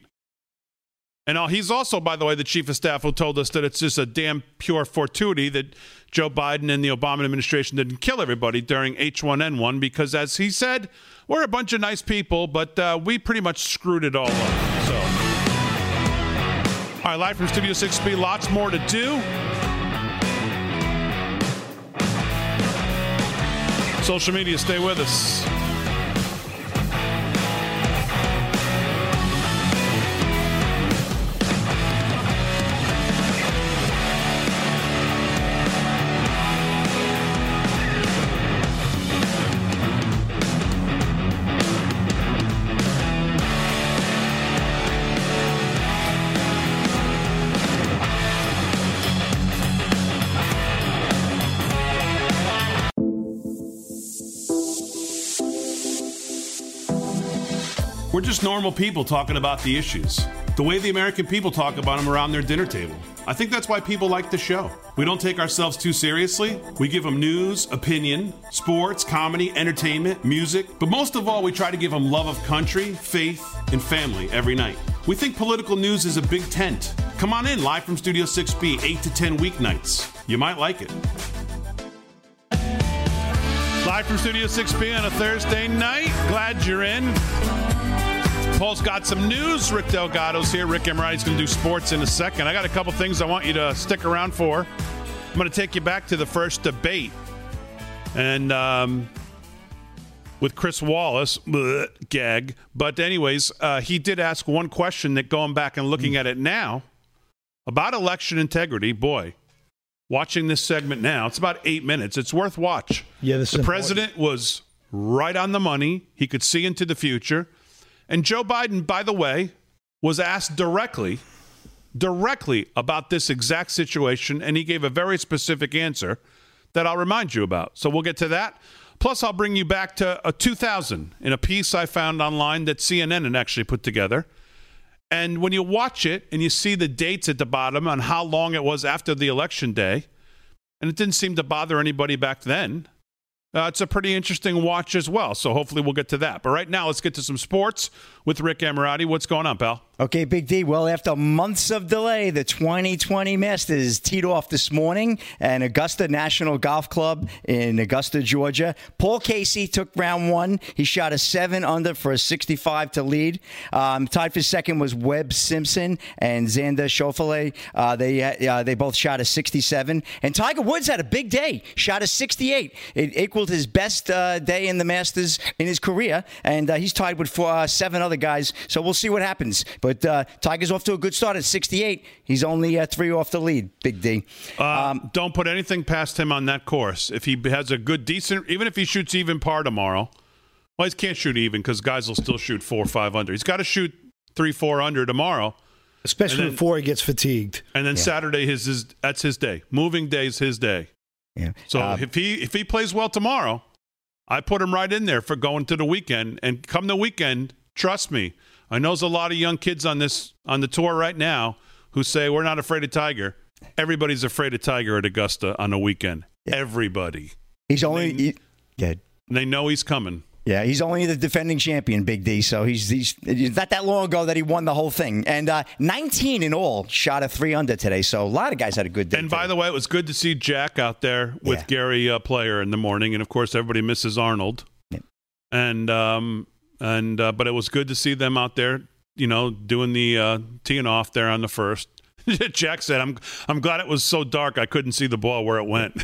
Speaker 1: And uh, he's also, by the way, the chief of staff who told us that it's just a damn pure fortuity that Joe Biden and the Obama administration didn't kill everybody during H1N1 because, as he said, we're a bunch of nice people, but uh, we pretty much screwed it all up. So, all right, live from Studio 6B, lots more to do. Social media, stay with us. Just normal people talking about the issues. The way the American people talk about them around their dinner table. I think that's why people like the show. We don't take ourselves too seriously. We give them news, opinion, sports, comedy, entertainment, music, but most of all, we try to give them love of country, faith, and family every night. We think political news is a big tent. Come on in live from Studio 6B, 8 to 10 weeknights. You might like it. Live from Studio 6B on a Thursday night. Glad you're in. Paul's got some news. Rick Delgado's here. Rick Emirati's going to do sports in a second. I got a couple things I want you to stick around for. I'm going to take you back to the first debate. And um, with Chris Wallace, bleh, gag. But, anyways, uh, he did ask one question that going back and looking mm. at it now about election integrity, boy, watching this segment now, it's about eight minutes. It's worth watch.
Speaker 2: Yeah,
Speaker 1: the president was right on the money. He could see into the future. And Joe Biden, by the way, was asked directly, directly about this exact situation, and he gave a very specific answer that I'll remind you about. So we'll get to that. Plus, I'll bring you back to a 2000 in a piece I found online that CNN had actually put together. And when you watch it and you see the dates at the bottom on how long it was after the election day, and it didn't seem to bother anybody back then, uh, it's a pretty interesting watch as well. So hopefully we'll get to that. But right now, let's get to some sports with Rick Emirati. What's going on, pal?
Speaker 4: Okay, Big D. Well, after months of delay, the 2020 Masters teed off this morning at Augusta National Golf Club in Augusta, Georgia. Paul Casey took round one. He shot a seven under for a 65 to lead. Um, tied for second was Webb Simpson and Xander Schauffele. Uh, they uh, they both shot a 67. And Tiger Woods had a big day. Shot a 68. It equaled his best uh, day in the Masters in his career, and uh, he's tied with four, uh, seven other guys. So we'll see what happens. But uh, Tiger's off to a good start at 68. He's only uh, three off the lead, Big D.
Speaker 1: Um, don't put anything past him on that course. If he has a good, decent, even if he shoots even par tomorrow, well, he can't shoot even because guys will still shoot four or five under. He's got to shoot three, four under tomorrow.
Speaker 2: Especially then, before he gets fatigued.
Speaker 1: And then yeah. Saturday, his, his that's his day. Moving day is his day.
Speaker 4: Yeah.
Speaker 1: So um, if he if he plays well tomorrow, I put him right in there for going to the weekend. And come the weekend, trust me, I know there's a lot of young kids on this on the tour right now who say we're not afraid of Tiger. Everybody's afraid of Tiger at Augusta on the weekend. Yeah. Everybody.
Speaker 4: He's only they, he, yeah.
Speaker 1: They know he's coming.
Speaker 4: Yeah, he's only the defending champion, Big D. So he's, he's not that long ago that he won the whole thing. And uh, 19 in all shot a three under today. So a lot of guys had a good day.
Speaker 1: And
Speaker 4: today.
Speaker 1: by the way, it was good to see Jack out there with yeah. Gary uh, Player in the morning. And of course, everybody misses Arnold. Yeah. And um, and uh, but it was good to see them out there, you know, doing the uh, teeing off there on the first. Jack said, "I'm I'm glad it was so dark I couldn't see the ball where it went."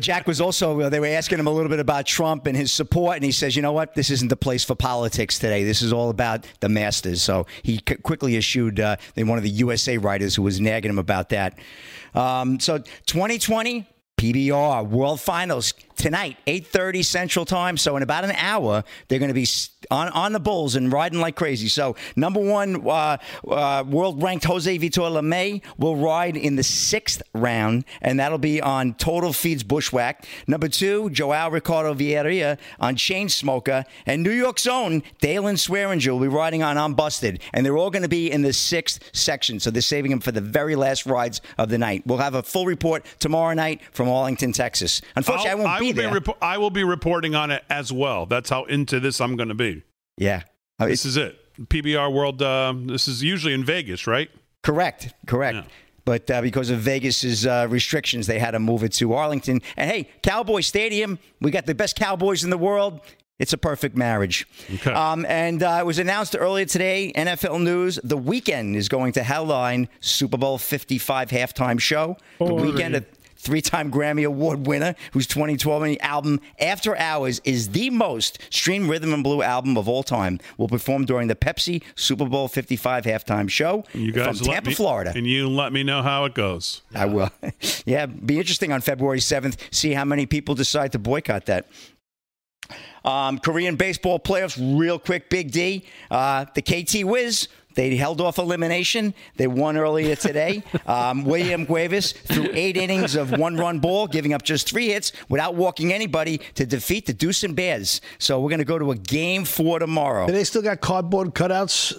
Speaker 4: Jack was also uh, they were asking him a little bit about Trump and his support, and he says, "You know what? This isn't the place for politics today. This is all about the Masters." So he quickly eschewed uh, one of the USA writers who was nagging him about that. Um, so 2020 PBR World Finals tonight, 8:30 Central Time. So in about an hour, they're going to be on, on the bulls and riding like crazy. So number one, uh, uh, world ranked Jose Vitor Leme will ride in the sixth round, and that'll be on Total Feeds Bushwhack. Number two, Joao Ricardo Vieira on Chain Smoker, and New York's own Daylon Swearingen will be riding on Unbusted, and they're all going to be in the sixth section. So they're saving them for the very last rides of the night. We'll have a full report tomorrow night from Arlington, Texas. Unfortunately, I'll, I won't be
Speaker 1: there. Be rep- I will be reporting on it as well. That's how into this I'm going to be.
Speaker 4: Yeah.
Speaker 1: This is it. PBR World. Uh, this is usually in Vegas, right?
Speaker 4: Correct. Correct. Yeah. But uh, because of Vegas's uh, restrictions, they had to move it to Arlington. And hey, Cowboy Stadium, we got the best Cowboys in the world. It's a perfect marriage. Okay. Um, and uh, it was announced earlier today, NFL News, the weekend is going to headline Super Bowl 55 halftime show.
Speaker 2: Holy.
Speaker 4: The Weeknd at three time Grammy Award winner, whose 2012 album After Hours is the most streamed rhythm and blue album of all time, will perform during the Pepsi Super Bowl 55 halftime show
Speaker 1: you guys
Speaker 4: from Tampa,
Speaker 1: me,
Speaker 4: Florida.
Speaker 1: And you let me know how it goes.
Speaker 4: I will. yeah, be interesting on February 7th, see how many people decide to boycott that. Um, Korean baseball playoffs, real quick, Big D. Uh, the KT Wiz they held off elimination. They won earlier today. Um, William Cuevas threw eight innings of one-run ball, giving up just three hits without walking anybody to defeat the Doosan Bears. So we're going to go to a game four tomorrow.
Speaker 2: Do they still got cardboard cutouts?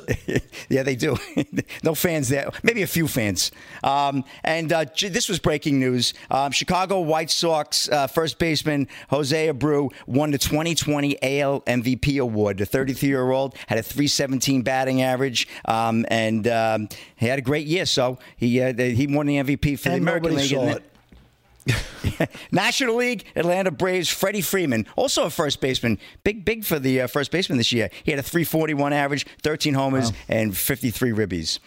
Speaker 4: yeah, they do. no fans there. Maybe a few fans. Um, and uh, this was breaking news. Um, Chicago White Sox uh, first baseman Jose Abreu won the 2020 AL MVP award. The 33-year-old had a 317 batting average. Um, and um, he had a great year. So he uh, he won the MVP for
Speaker 2: and
Speaker 4: the American League.
Speaker 2: Saw it.
Speaker 4: National League, Atlanta Braves, Freddie Freeman, also a first baseman, big, big for the uh, first baseman this year. He had a 341 average, 13 homers, wow. and 53 ribbies.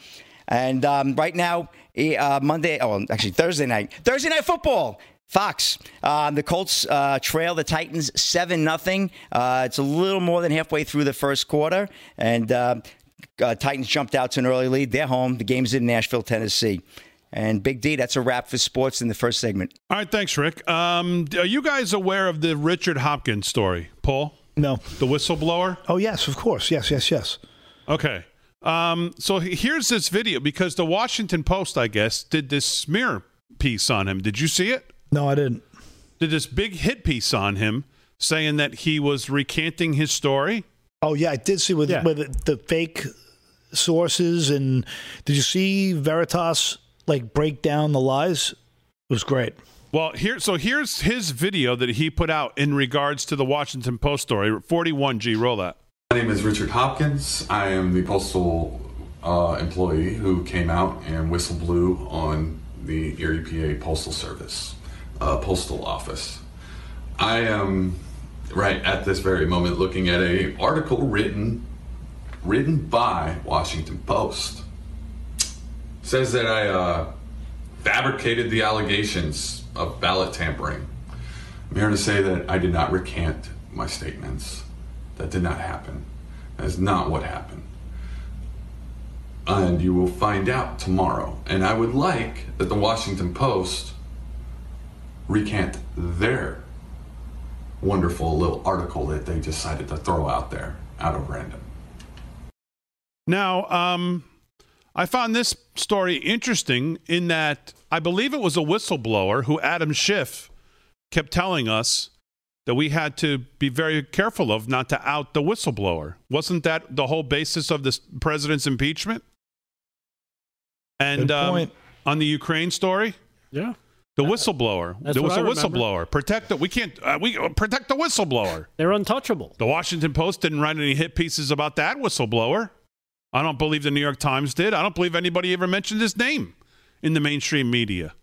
Speaker 4: And um, right now, uh, Monday, oh, actually Thursday night, Thursday night football. Fox, uh, the Colts uh, trail the Titans seven nothing. Uh, it's a little more than halfway through the first quarter, and uh, Titans jumped out to an early lead. They're home. The game's in Nashville, Tennessee. And Big D, that's a wrap for sports in the first segment.
Speaker 1: All right, thanks, Rick. Um, are you guys aware of the Richard Hopkins story, Paul?
Speaker 2: No.
Speaker 1: The whistleblower?
Speaker 2: Oh, yes, of course. Yes, yes, yes.
Speaker 1: Okay. Um, so here's this video because the Washington Post, I guess, did this smear piece on him. Did you see it?
Speaker 2: No, I didn't.
Speaker 1: Did this big hit piece on him saying that he was recanting his story?
Speaker 2: Oh yeah, I did see with yeah. with the fake sources and did you see Veritas like break down the lies? It was great.
Speaker 1: Well, here, so here's his video that he put out in regards to the Washington Post story. 41G, roll that.
Speaker 8: My name is Richard Hopkins. I am the postal uh, employee who came out and whistle blew on the Erie PA Postal Service, uh, postal office. I am right at this very moment looking at a article written written by Washington Post. Says that I uh, fabricated the allegations of ballot tampering. I'm here to say that I did not recant my statements. That did not happen. That is not what happened. And you will find out tomorrow. And I would like that the Washington Post recant their wonderful little article that they decided to throw out there out of random.
Speaker 1: Now, um, I found this story interesting in that I believe it was a whistleblower who Adam Schiff kept telling us that we had to be very careful of not to out the whistleblower. Wasn't that the whole basis of this president's impeachment? And um, on the Ukraine story,
Speaker 3: Yeah.
Speaker 1: the whistleblower.
Speaker 3: That's
Speaker 1: there was
Speaker 3: what
Speaker 1: a
Speaker 3: I remember.
Speaker 1: whistleblower. Protect the. We can't. Uh, we uh, protect the whistleblower.
Speaker 3: They're untouchable.
Speaker 1: The Washington Post didn't write any hit pieces about that whistleblower. I don't believe the New York Times did. I don't believe anybody ever mentioned his name in the mainstream media.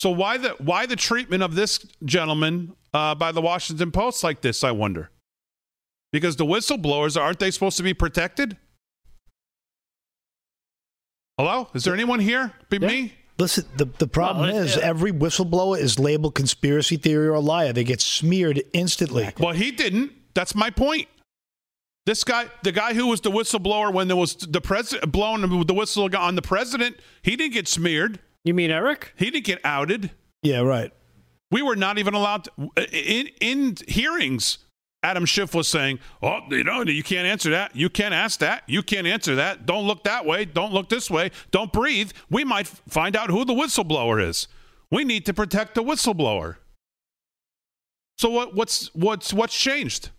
Speaker 1: So why the why the treatment of this gentleman uh, by the Washington Post like this? I wonder. Because the whistleblowers aren't they supposed to be protected? Hello, is there anyone here? Be me.
Speaker 2: Listen, the, the problem
Speaker 1: Well,
Speaker 2: is
Speaker 1: yeah.
Speaker 2: every whistleblower is labeled conspiracy theory or liar. They get smeared instantly.
Speaker 1: Well, he didn't. That's my point. This guy, the guy who was the whistleblower when there was the president blowing the whistle on the president, he didn't get smeared.
Speaker 3: You mean Eric?
Speaker 1: He didn't get outed.
Speaker 2: Yeah, right.
Speaker 1: We were not even allowed to, in in hearings. Adam Schiff was saying, "Oh, you know, you can't answer that. You can't ask that. You can't answer that. Don't look that way. Don't look this way. Don't breathe. We might find out who the whistleblower is. We need to protect the whistleblower." So what, what's what's what's changed?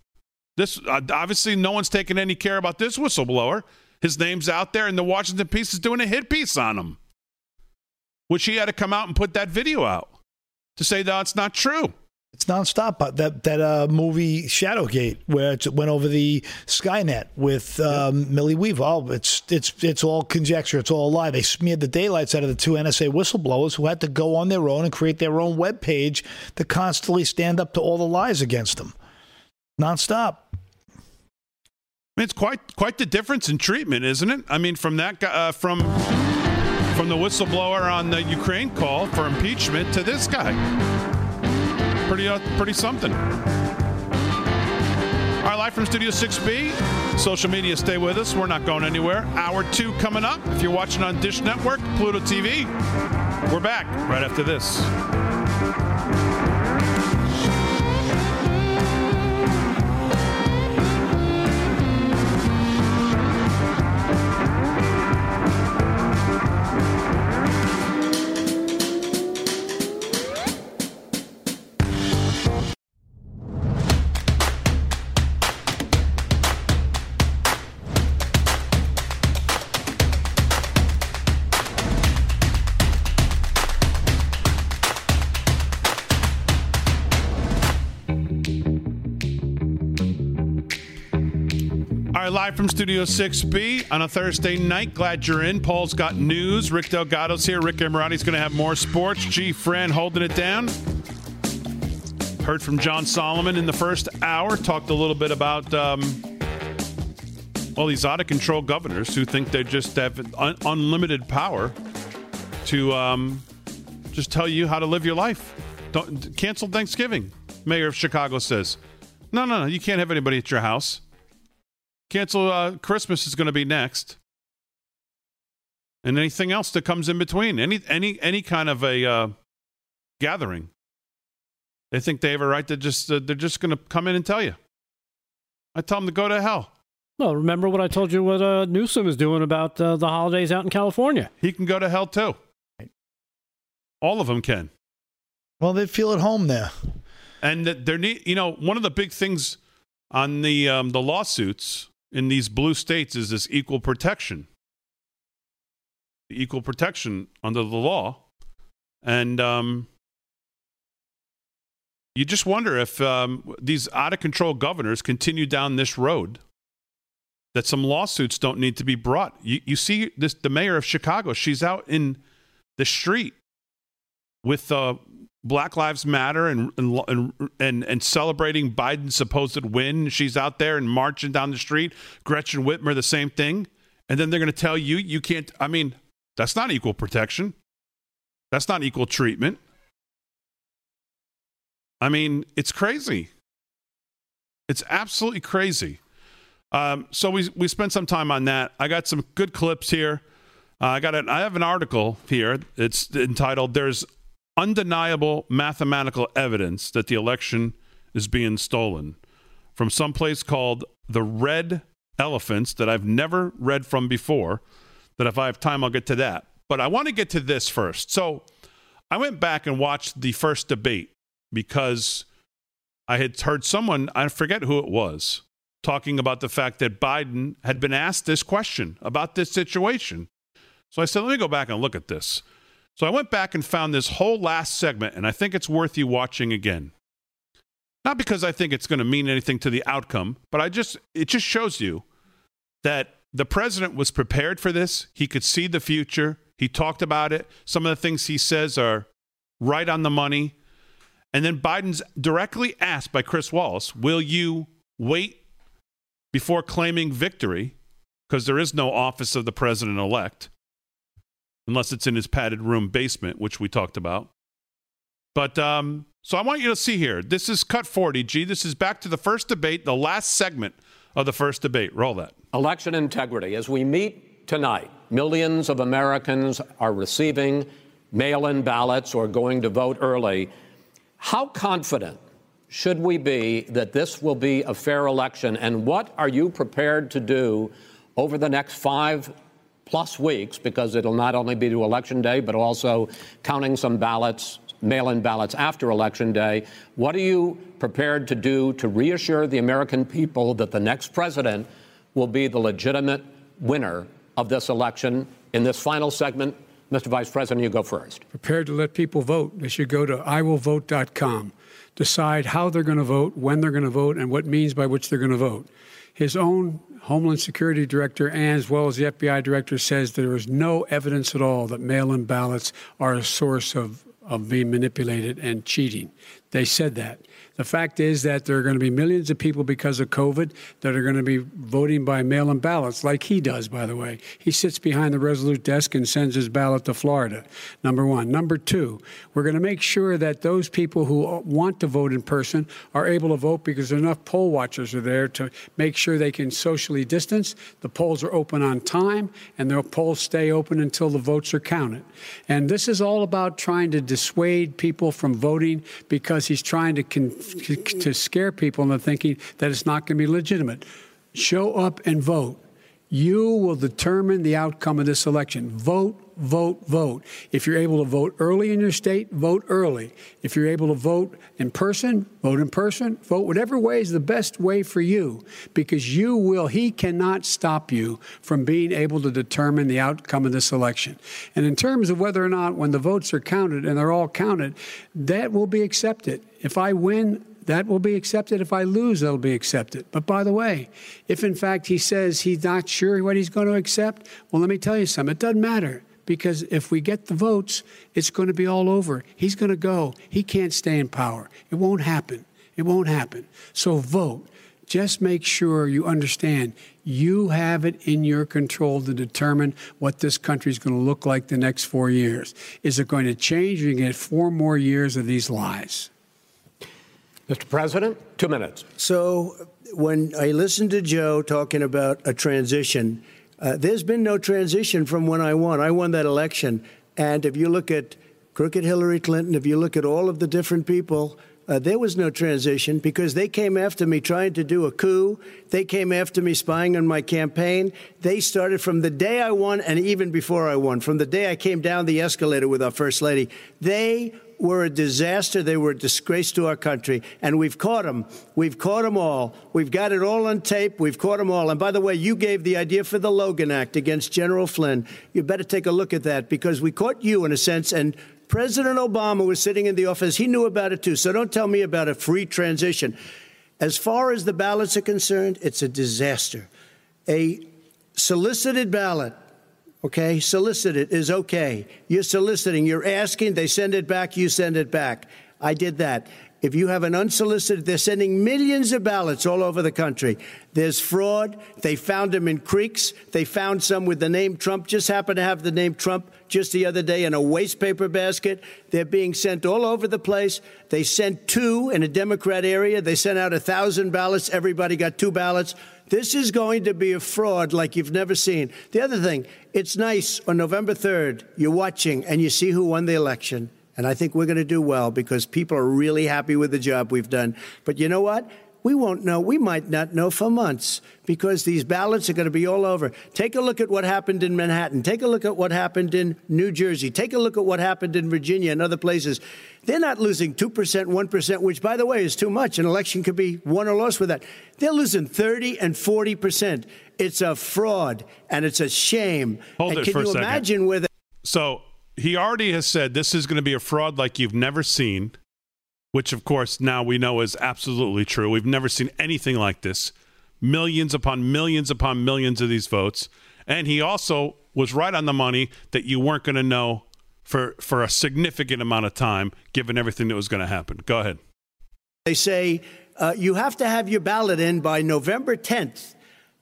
Speaker 1: This uh, obviously no one's taking any care about this whistleblower. His name's out there, and the Washington piece is doing a hit piece on him, which he had to come out and put that video out to say that it's not true.
Speaker 2: It's nonstop. That that uh, movie Shadowgate, where it went over the Skynet with um, Millie Weaver. Oh, it's it's it's all conjecture. It's all a lie. They smeared the daylights out of the two NSA whistleblowers who had to go on their own and create their own web page to constantly stand up to all the lies against them. Nonstop.
Speaker 1: I mean, it's quite quite the difference in treatment, isn't it? I mean, from that guy, uh, from from the whistleblower on the Ukraine call for impeachment to this guy, pretty uh, pretty something. All right, live from Studio 6B. Social media, stay with us. We're not going anywhere. Hour two coming up. If you're watching on Dish Network, Pluto TV, we're back right after this. Live from Studio 6B on a Thursday night. Glad you're in. Paul's got news. Rick Delgado's here. Rick Emirati's going to have more sports. G. Friend holding it down. Heard from John Solomon in the first hour. Talked a little bit about, um, well, these out of control governors who think they just have un- unlimited power to um, just tell you how to live your life. Don't cancel Thanksgiving. Mayor of Chicago says, no, no, no, you can't have anybody at your house. Cancel uh, Christmas is going to be next, and anything else that comes in between. Any any any kind of a uh, gathering. They think they have a right to just uh, they're just going to come in and tell you. I tell them to go to hell.
Speaker 3: Well, remember what I told you what uh, Newsom is doing about uh, the holidays out in California.
Speaker 1: He can go to hell too. All of them can.
Speaker 2: Well, they feel at home there.
Speaker 1: And that there need you know one of the big things on the um, the lawsuits in these blue states is this equal protection. Equal protection under the law, and um, you just wonder if um, these out of control governors continue down this road, that some lawsuits don't need to be brought. You, you see this the mayor of Chicago, she's out in the street with uh, Black Lives Matter and, and and and celebrating Biden's supposed win. She's out there and marching down the street. Gretchen Whitmer, the same thing. And then they're going to tell you you can't. I mean, that's not equal protection. That's not equal treatment. I mean, it's crazy. It's absolutely crazy. Um, so we we spent some time on that. I got some good clips here. Uh, I got an, I have an article here. It's entitled "There's undeniable mathematical evidence that the election is being stolen" from some place called the Red Elephants that I've never read from before. That if I have time, I'll get to that. But I want to get to this first. So I went back and watched the first debate because I had heard someone, I forget who it was, talking about the fact that Biden had been asked this question about this situation. So I said, let me go back and look at this. So I went back and found this whole last segment, and I think it's worth you watching again. Not because I think it's going to mean anything to the outcome, but I just it just shows you that the president was prepared for this. He could see the future. He talked about it. Some of the things he says are right on the money. And then Biden's directly asked by Chris Wallace, Will you wait before claiming victory? Because there is no office of the president elect, unless it's in his padded room basement, which we talked about. But um, so I want you to see here. This is cut 40, G. This is back to the first debate, the last segment of the first debate. Roll that.
Speaker 12: Election integrity. As we meet tonight, millions of Americans are receiving mail in ballots or going to vote early. How confident should we be that this will be a fair election? And what are you prepared to do over the next five plus weeks? Because it'll not only be to Election Day, but also counting some ballots, mail in ballots after Election Day. What are you prepared to do to reassure the American people that the next president will be the legitimate winner of this election? In this final segment, Mr. Vice President, you go first.
Speaker 13: Prepared to let people vote. They should go to iwillvote.com, decide how they're going to vote, when they're going to vote, and what means by which they're going to vote. His own Homeland Security Director, and as well as the FBI Director, says there is no evidence at all that mail in ballots are a source of, of being manipulated and cheating. They said that. The fact is that there are going to be millions of people because of COVID that are going to be voting by mail in ballots, like he does, by the way. He sits behind the Resolute desk and sends his ballot to Florida, number one. Number two, we're going to make sure that those people who want to vote in person are able to vote because enough poll watchers are there to make sure they can socially distance. The polls are open on time, and the polls stay open until the votes are counted. And this is all about trying to dissuade people from voting because he's trying to. Con- to scare people into thinking that it's not going to be legitimate. Show up and vote. You will determine the outcome of this election. Vote, vote, vote. If you're able to vote early in your state, vote early. If you're able to vote in person, vote in person. Vote whatever way is the best way for you because you will, he cannot stop you from being able to determine the outcome of this election. And in terms of whether or not, when the votes are counted and they're all counted, that will be accepted. If I win, that will be accepted. If I lose, that'll be accepted. But by the way, if in fact he says he's not sure what he's going to accept, well, let me tell you something. It doesn't matter because if we get the votes, it's going to be all over. He's going to go. He can't stay in power. It won't happen. It won't happen. So vote. Just make sure you understand you have it in your control to determine what this country is going to look like the next four years. Is it going to change? Or you get four more years of these lies.
Speaker 12: Mr. President, two minutes.
Speaker 6: So, when I listened to Joe talking about a transition, uh, there's been no transition from when I won. I won that election. And if you look at crooked Hillary Clinton, if you look at all of the different people, uh, there was no transition because they came after me trying to do a coup. They came after me spying on my campaign. They started from the day I won and even before I won, from the day I came down the escalator with our First Lady. They were a disaster. They were a disgrace to our country. And we've caught them. We've caught them all. We've got it all on tape. We've caught them all. And by the way, you gave the idea for the Logan Act against General Flynn. You better take a look at that because we caught you in a sense. And President Obama was sitting in the office. He knew about it too. So don't tell me about a free transition. As far as the ballots are concerned, it's a disaster. A solicited ballot, okay, solicited is okay. You're soliciting, you're asking, they send it back, you send it back. I did that. If you have an unsolicited, they're sending millions of ballots all over the country. There's fraud. They found them in creeks. They found some with the name Trump, just happened to have the name Trump just the other day in a waste paper basket. They're being sent all over the place. They sent two in a Democrat area. They sent out a thousand ballots. Everybody got two ballots. This is going to be a fraud like you've never seen. The other thing, it's nice on November 3rd, you're watching and you see who won the election. And I think we're going to do well because people are really happy with the job we've done. But you know what? We won't know. We might not know for months because these ballots are going to be all over. Take a look at what happened in Manhattan. Take a look at what happened in New Jersey. Take a look at what happened in Virginia and other places. They're not losing 2%, 1%, which, by the way, is too much. An election could be won or lost with that. They're losing 30 and 40%. It's a fraud and it's a shame.
Speaker 1: Hold
Speaker 6: and
Speaker 1: it
Speaker 6: can
Speaker 1: for a
Speaker 6: you
Speaker 1: second.
Speaker 6: imagine where the
Speaker 1: So he already has said this is going to be a fraud like you've never seen, which of course now we know is absolutely true. We've never seen anything like this. Millions upon millions upon millions of these votes. And he also was right on the money that you weren't going to know for for a significant amount of time given everything that was going to happen. Go ahead.
Speaker 6: They say uh, you have to have your ballot in by November 10th.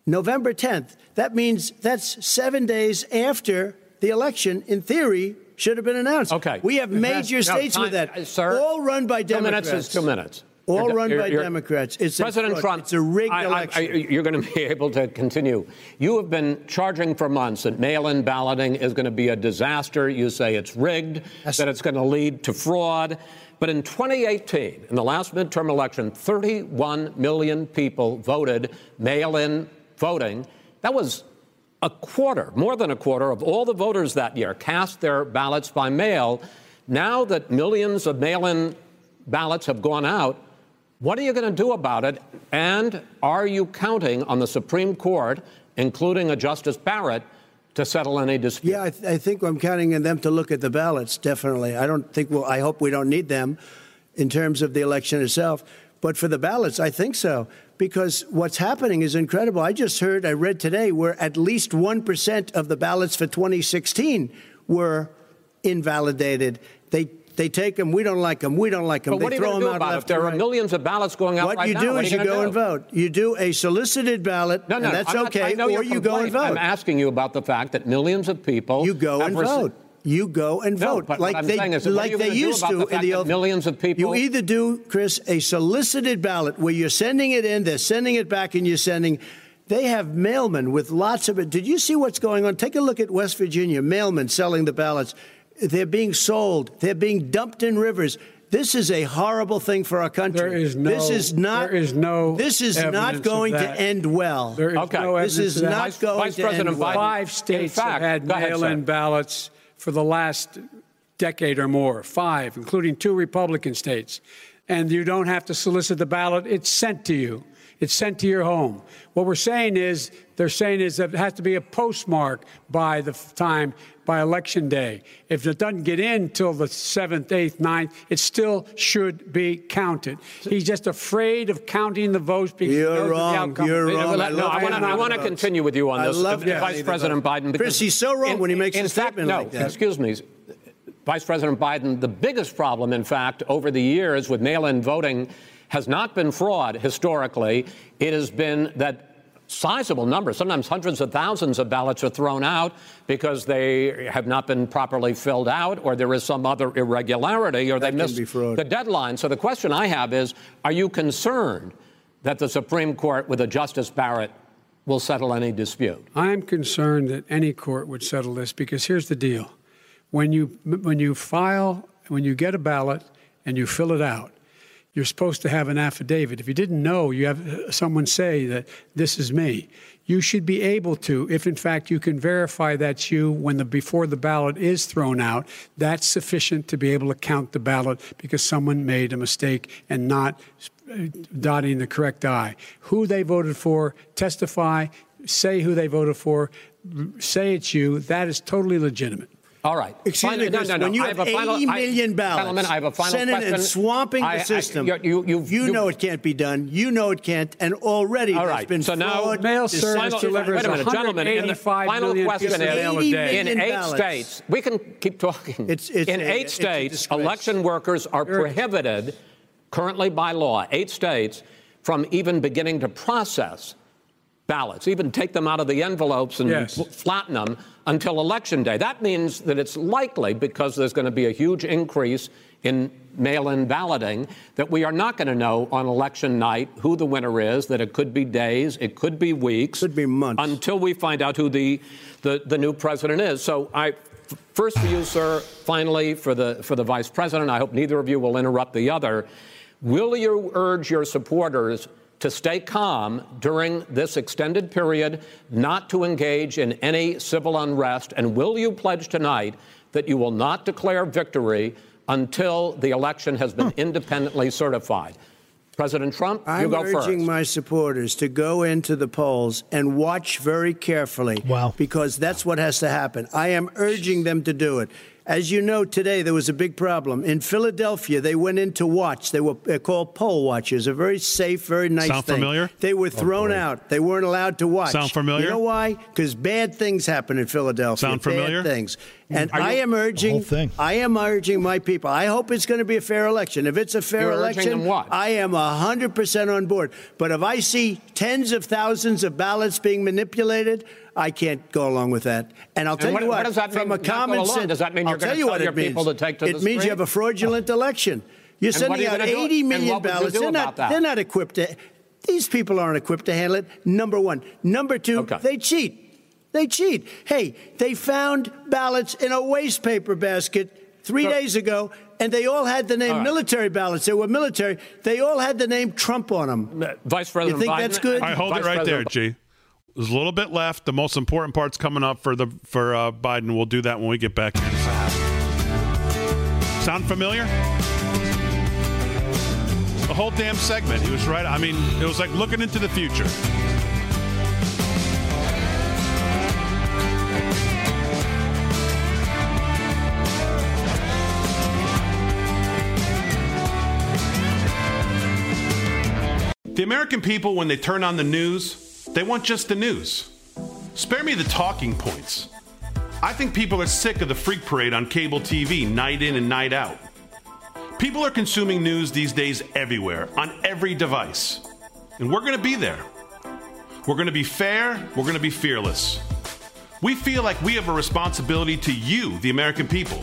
Speaker 6: November 10th. That means that's seven days after the election, in theory, should have been announced.
Speaker 12: Okay.
Speaker 6: We have major
Speaker 12: No,
Speaker 6: states
Speaker 12: time-
Speaker 6: with that.
Speaker 12: sir,
Speaker 6: all run by
Speaker 12: two
Speaker 6: Democrats.
Speaker 12: minutes is two minutes.
Speaker 6: All
Speaker 12: You're-
Speaker 6: run
Speaker 12: you're-
Speaker 6: by
Speaker 12: you're-
Speaker 6: Democrats. It's a
Speaker 12: President. Trump.
Speaker 6: It's a rigged
Speaker 12: I- I-
Speaker 6: election.
Speaker 12: I- you're going to be able to continue. You have been charging for months that mail-in balloting is going to be a disaster. You say it's rigged, that it's going to lead to fraud. But in 2018, in the last midterm election, 31 million people voted mail-in voting. That was a quarter, more than a quarter of all the voters that year cast their ballots by mail. Now that millions of mail in ballots have gone out, what are you going to do about it? And are you counting on the Supreme Court, including a Justice Barrett, to settle any dispute?
Speaker 6: Yeah, I, th- I think I'm counting on them to look at the ballots. Definitely, I don't think. Well, I hope we don't need them in terms of the election itself. But for the ballots, I think so because what's happening is incredible. I just heard, I read today, where at least one percent of the ballots for 2016 were invalidated. They they take them. We don't like them. We don't like them.
Speaker 12: But
Speaker 6: they
Speaker 12: what are you
Speaker 6: throw them
Speaker 12: do
Speaker 6: out
Speaker 12: about it? If there
Speaker 6: and
Speaker 12: are millions of ballots going out
Speaker 6: What
Speaker 12: right
Speaker 6: you
Speaker 12: now,
Speaker 6: do
Speaker 12: what
Speaker 6: is you
Speaker 12: you
Speaker 6: go
Speaker 12: gonna
Speaker 6: and vote. You do a solicited ballot,
Speaker 12: No, no,
Speaker 6: and that's
Speaker 12: I'm
Speaker 6: okay. Or you go and
Speaker 12: complaint.
Speaker 6: vote.
Speaker 12: I'm asking you about the fact that millions of people
Speaker 6: You go and vote. You go and
Speaker 12: No,
Speaker 6: vote
Speaker 12: but
Speaker 6: like
Speaker 12: what I'm
Speaker 6: they
Speaker 12: is, what are
Speaker 6: like
Speaker 12: you
Speaker 6: they
Speaker 12: gonna do
Speaker 6: used
Speaker 12: about
Speaker 6: to
Speaker 12: the
Speaker 6: in the
Speaker 12: that
Speaker 6: old
Speaker 12: millions of people-
Speaker 6: You either do, Chris, a solicited ballot where you're sending it in, they're sending it back, and you're sending. They have mailmen with lots of it. Did you see what's going on? Take a look at West Virginia. Mailmen selling the ballots. They're being sold. They're being dumped in rivers. This is a horrible thing for our country.
Speaker 13: There is no-
Speaker 6: This is not.
Speaker 13: there is no
Speaker 6: This is not going to end well.
Speaker 13: There is
Speaker 12: Okay.
Speaker 13: no
Speaker 6: This is not
Speaker 12: Vice-
Speaker 6: going
Speaker 12: Vice
Speaker 6: to
Speaker 12: President
Speaker 6: end well.
Speaker 12: Biden-
Speaker 13: Five states
Speaker 12: fact,
Speaker 13: have had mail-in
Speaker 12: sir.
Speaker 13: ballots for the last decade or more. Five, including two Republican states. And you don't have to solicit the ballot; it's sent to you. It's sent to your home. What we're saying is, they're saying is that it has to be a postmark by the time by election day. If it doesn't get in till the seventh, eighth, ninth, it still should be counted. He's just afraid of counting the votes because
Speaker 6: You're
Speaker 13: knows what the
Speaker 6: wrong. You're wrong.
Speaker 12: No,
Speaker 6: I
Speaker 12: no, I want to. I want to continue with you on
Speaker 6: I
Speaker 12: this,
Speaker 6: love
Speaker 12: uh, Vice President
Speaker 6: votes.
Speaker 12: Biden.
Speaker 6: Chris, he's so wrong
Speaker 12: in-
Speaker 6: when he makes
Speaker 12: in
Speaker 6: a
Speaker 12: fact,
Speaker 6: statement
Speaker 12: no,
Speaker 6: like that.
Speaker 12: excuse me, Vice President Biden. The biggest problem, in fact, over the years with mail-in voting, has not been fraud historically. It has been that sizable numbers, sometimes hundreds of thousands of ballots are thrown out because they have not been properly filled out or there is some other irregularity or they missed the deadline. So the question I have is, are you concerned that the Supreme Court with a Justice Barrett will settle any dispute?
Speaker 13: I'm concerned that any court would settle this because here's the deal. When you, when you file, when you get a ballot and you fill it out, you're supposed to have an affidavit. If you didn't know, you have uh, someone say that this is me. You should be able to, if in fact you can verify that's you when the before the ballot is thrown out, that's sufficient to be able to count the ballot because someone made a mistake and not uh, dotting the correct I. Who they voted for, testify, say who they voted for, say it's you. That is totally legitimate.
Speaker 12: All right.
Speaker 6: Excuse
Speaker 12: Final-
Speaker 6: me,
Speaker 12: no,
Speaker 6: Chris,
Speaker 12: no, no.
Speaker 6: when you
Speaker 12: I
Speaker 6: have,
Speaker 12: have a final-
Speaker 6: 80
Speaker 12: I-
Speaker 6: ballots,
Speaker 12: Gentlemen, I have a final
Speaker 6: Senate
Speaker 12: question.
Speaker 6: and swamping
Speaker 12: I- I-
Speaker 6: the system,
Speaker 12: you- you- you-
Speaker 6: you
Speaker 12: you-
Speaker 6: know it can't be done. You know it can't, and already
Speaker 12: All
Speaker 6: there's
Speaker 12: right.
Speaker 6: been
Speaker 12: So now,
Speaker 6: fraud.
Speaker 13: Mail service
Speaker 12: Final-
Speaker 13: delivers
Speaker 12: wait a minute, gentlemen. in the final question is:
Speaker 13: mail a day.
Speaker 12: in
Speaker 6: million
Speaker 12: eight
Speaker 6: ballots.
Speaker 12: states, we can keep talking.
Speaker 6: It's- it's
Speaker 12: in eight
Speaker 6: a
Speaker 12: states,
Speaker 6: disgrace.
Speaker 12: election workers are prohibited, currently by law, eight states, from even beginning to process ballots, even take them out of the envelopes and
Speaker 13: Yes.
Speaker 12: flatten them until election day. That means that it's likely, because there's going to be a huge increase in mail in balloting, that we are not going to know on election night who the winner is, that it could be days, it could be weeks.
Speaker 6: Could be months.
Speaker 12: Until we find out who the, the, the new president is. So I. First for you, sir. Finally, for the for the vice president, I hope neither of you will interrupt the other. Will you urge your supporters to stay calm during this extended period, not to engage in any civil unrest? And will you pledge tonight that you will not declare victory until the election has been hmm. independently certified? President Trump, you
Speaker 6: I'm urging my supporters to go into the polls and watch very carefully.
Speaker 2: Wow.
Speaker 6: Because that's what has to happen. I am urging them to do it. As you know, today there was a big problem. In Philadelphia, they went in to watch. They were they're called poll watchers, a very safe, very nice
Speaker 1: Sound
Speaker 6: thing.
Speaker 1: familiar?
Speaker 6: They were oh, thrown out. They weren't allowed to watch.
Speaker 1: Sound familiar?
Speaker 6: You know why? Because bad things happen in Philadelphia.
Speaker 1: Sound familiar?
Speaker 6: Bad things. Hmm.
Speaker 12: And you-
Speaker 6: I am urging,
Speaker 2: whole thing.
Speaker 6: I am urging my people. I hope it's going to be a fair election. If it's a fair
Speaker 12: You're urging
Speaker 6: election,
Speaker 12: them what?
Speaker 6: I am 100% on board. But if I see tens of thousands of ballots being manipulated, I can't go along with that. And I'll tell
Speaker 12: what-
Speaker 6: you what,
Speaker 12: what does that
Speaker 6: from
Speaker 12: mean,
Speaker 6: a
Speaker 12: not go
Speaker 6: common
Speaker 12: along?
Speaker 6: sense,
Speaker 12: Does that mean
Speaker 6: I'll
Speaker 12: you're gonna
Speaker 6: tell you
Speaker 12: tell
Speaker 6: what
Speaker 12: your
Speaker 6: it means.
Speaker 12: people to take to
Speaker 6: it
Speaker 12: the
Speaker 6: means
Speaker 12: street?
Speaker 6: you have a fraudulent election. You're
Speaker 12: And
Speaker 6: sending
Speaker 12: you
Speaker 6: out
Speaker 12: gonna do?
Speaker 6: Million
Speaker 12: what would you
Speaker 6: ballots. They're not, they're not equipped to. These people aren't equipped to handle it. Number one. Number two,
Speaker 12: Okay.
Speaker 6: they cheat. They cheat. Hey, they found ballots in a waste paper basket three
Speaker 12: So-
Speaker 6: days ago, and they all had the name
Speaker 12: All right.
Speaker 6: military ballots. They were military. They all had the name Trump on them.
Speaker 12: Uh, Vice President
Speaker 6: You think
Speaker 12: Biden.
Speaker 6: that's good?
Speaker 1: I hold
Speaker 12: Vice
Speaker 1: it right there,
Speaker 12: President-
Speaker 1: G. There's a little bit left. The most important part's coming up for the for uh, Biden. We'll do that when we get back. Sound familiar? The whole damn segment. He was right. I mean, it was like looking into the future. The American people, when they turn on the news, they want just the news. Spare me the talking points. I think people are sick of the freak parade on cable TV, night in and night out. People are consuming news these days everywhere, on every device. And we're going to be there. We're going to be fair, we're going to be fearless. We feel like we have a responsibility to you, the American people.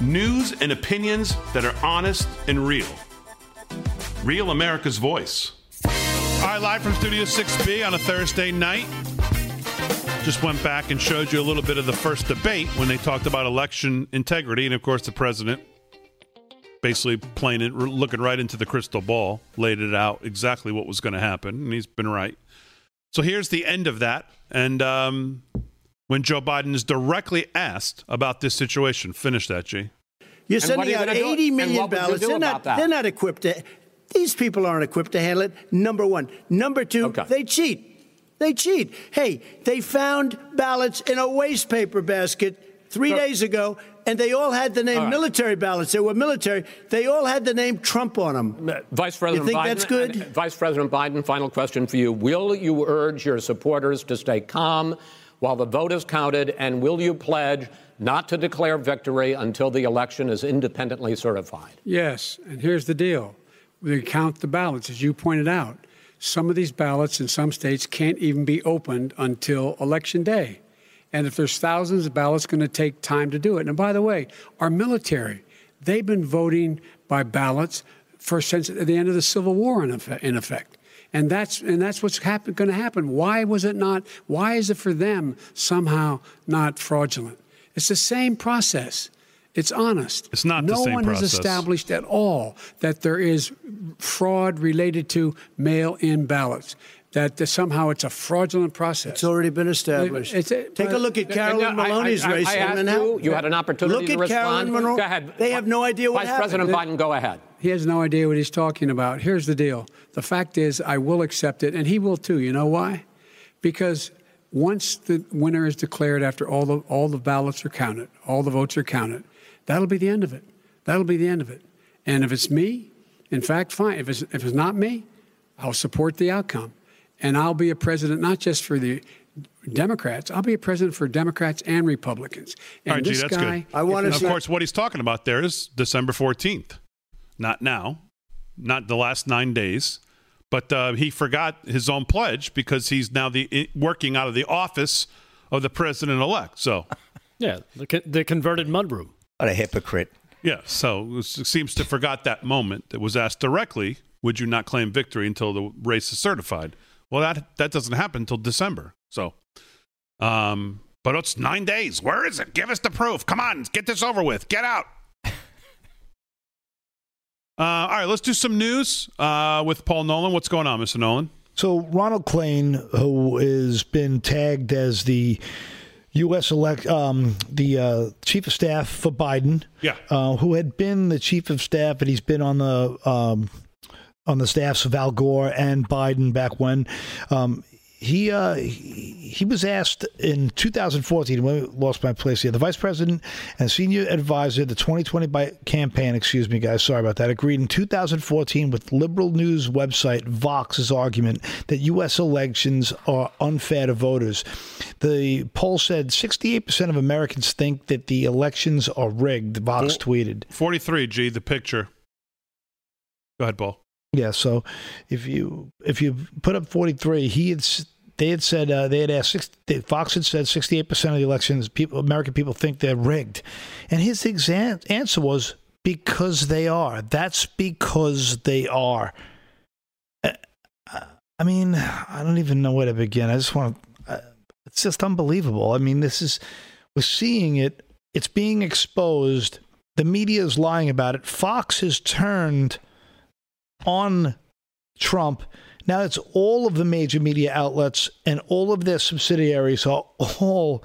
Speaker 1: News and opinions that are honest and real. Real America's voice. All right, live from Studio 6B on a Thursday night. Just went back and showed you a little bit of the first debate when they talked about election integrity. And of course, the president basically playing it, looking right into the crystal ball, laid it out exactly what was going to happen. And he's been right. So here's the end of that. And um, when Joe Biden is directly asked about this situation, finish that, G.
Speaker 6: You're sending
Speaker 12: you
Speaker 6: out
Speaker 12: gonna do?
Speaker 6: Million
Speaker 12: what would you
Speaker 6: ballots. They're not, they're not equipped to. These people aren't equipped to handle it. Number one. Number two,
Speaker 12: Okay.
Speaker 6: they cheat. They cheat. Hey, they found ballots in a waste paper basket three
Speaker 12: So-
Speaker 6: days ago, and they all had the name
Speaker 12: All right.
Speaker 6: military ballots. They were military. They all had the name Trump on them.
Speaker 12: Vice President
Speaker 6: You think
Speaker 12: Biden.
Speaker 6: that's good?
Speaker 12: uh, Vice President Biden, final question for you. Will you urge your supporters to stay calm while the vote is counted? And will you pledge not to declare victory until the election is independently certified?
Speaker 13: Yes, and here's the deal. We count the ballots, as you pointed out. Some of these ballots in some states can't even be opened until election day. And if there's thousands of ballots, going to take time to do it. And by the way, our military, they've been voting by ballots for since the end of the Civil War, in effect. In effect. And that's and that's what's happen, going to happen. Why was it not? Why is it for them somehow not fraudulent? It's the same process. It's honest.
Speaker 1: It's not the
Speaker 13: no one
Speaker 1: process.
Speaker 13: has established at all that there is fraud related to mail-in ballots. That somehow it's a fraudulent process.
Speaker 6: It's already been established.
Speaker 13: It's a-
Speaker 6: Take a look at Carolyn
Speaker 12: I- I-
Speaker 6: Maloney's
Speaker 12: I-
Speaker 6: race
Speaker 12: I asked
Speaker 6: Manhattan.
Speaker 12: you, you had an opportunity
Speaker 6: Look
Speaker 12: to
Speaker 6: at
Speaker 12: respond.
Speaker 6: Carolyn Monroe.
Speaker 12: Go ahead.
Speaker 6: They have no idea what
Speaker 12: Vice
Speaker 6: happened.
Speaker 12: President Biden, go ahead.
Speaker 13: He has no idea what he's talking about. Here's the deal. The fact is, I will accept it, and he will too. You know why? Because once the winner is declared after all the all the ballots are counted, all the votes are counted, that'll be the end of it. That'll be the end of it. And if it's me, in fact, fine. If it's if it's not me, I'll support the outcome, and I'll be a president not just for the Democrats. I'll be a president for Democrats and Republicans. And
Speaker 1: All right, G,
Speaker 13: this
Speaker 1: that's
Speaker 13: guy,
Speaker 1: good.
Speaker 6: I want
Speaker 1: And
Speaker 6: to
Speaker 1: of course, what he's talking about there is December 14th, not now, not the last nine days. But uh, he forgot his own pledge because he's now the working out of the office of the president elect. So,
Speaker 3: Yeah, the, con- the converted mudroom.
Speaker 4: What a hypocrite.
Speaker 1: yeah, so it seems to forgot that moment. that was asked directly, "Would you not claim victory until the race is certified?" Well, that that doesn't happen until December. So, um, but it's nine days. Where is it? Give us the proof. Come on, get this over with. Get out. Uh, all right, let's do some news uh, with Paul Nolan. What's going on, Mr. Nolan?
Speaker 2: So Ronald Klain, who has been tagged as the U.S. elect, um, the uh, chief of staff for Biden,
Speaker 1: Yeah.
Speaker 2: uh, who had been the chief of staff, and he's been on the um, on the staffs of Al Gore and Biden back when. Um, he, uh, he he was asked in 2014 when I lost my place here. The vice president and senior advisor, the 2020 by campaign, excuse me, guys, sorry about that, agreed in 2014 with liberal news website Vox's argument that U.S. elections are unfair to voters. The poll said 68% of Americans think that the elections are rigged. Vox tweeted.
Speaker 1: 43, G, the picture. Go ahead, Paul.
Speaker 2: Yeah, so if you if you put up 43, he had they had said uh, they had asked six, they- Vox had said 68 percent of the elections people American people think they're rigged, and his answer was because they are. That's because they are. Uh, I mean, I don't even know where to begin. I just want to. Uh, it's just unbelievable. I mean, this is we're seeing it. It's being exposed. The media is lying about it. Fox has turned on Trump. Now it's all of the major media outlets and all of their subsidiaries are all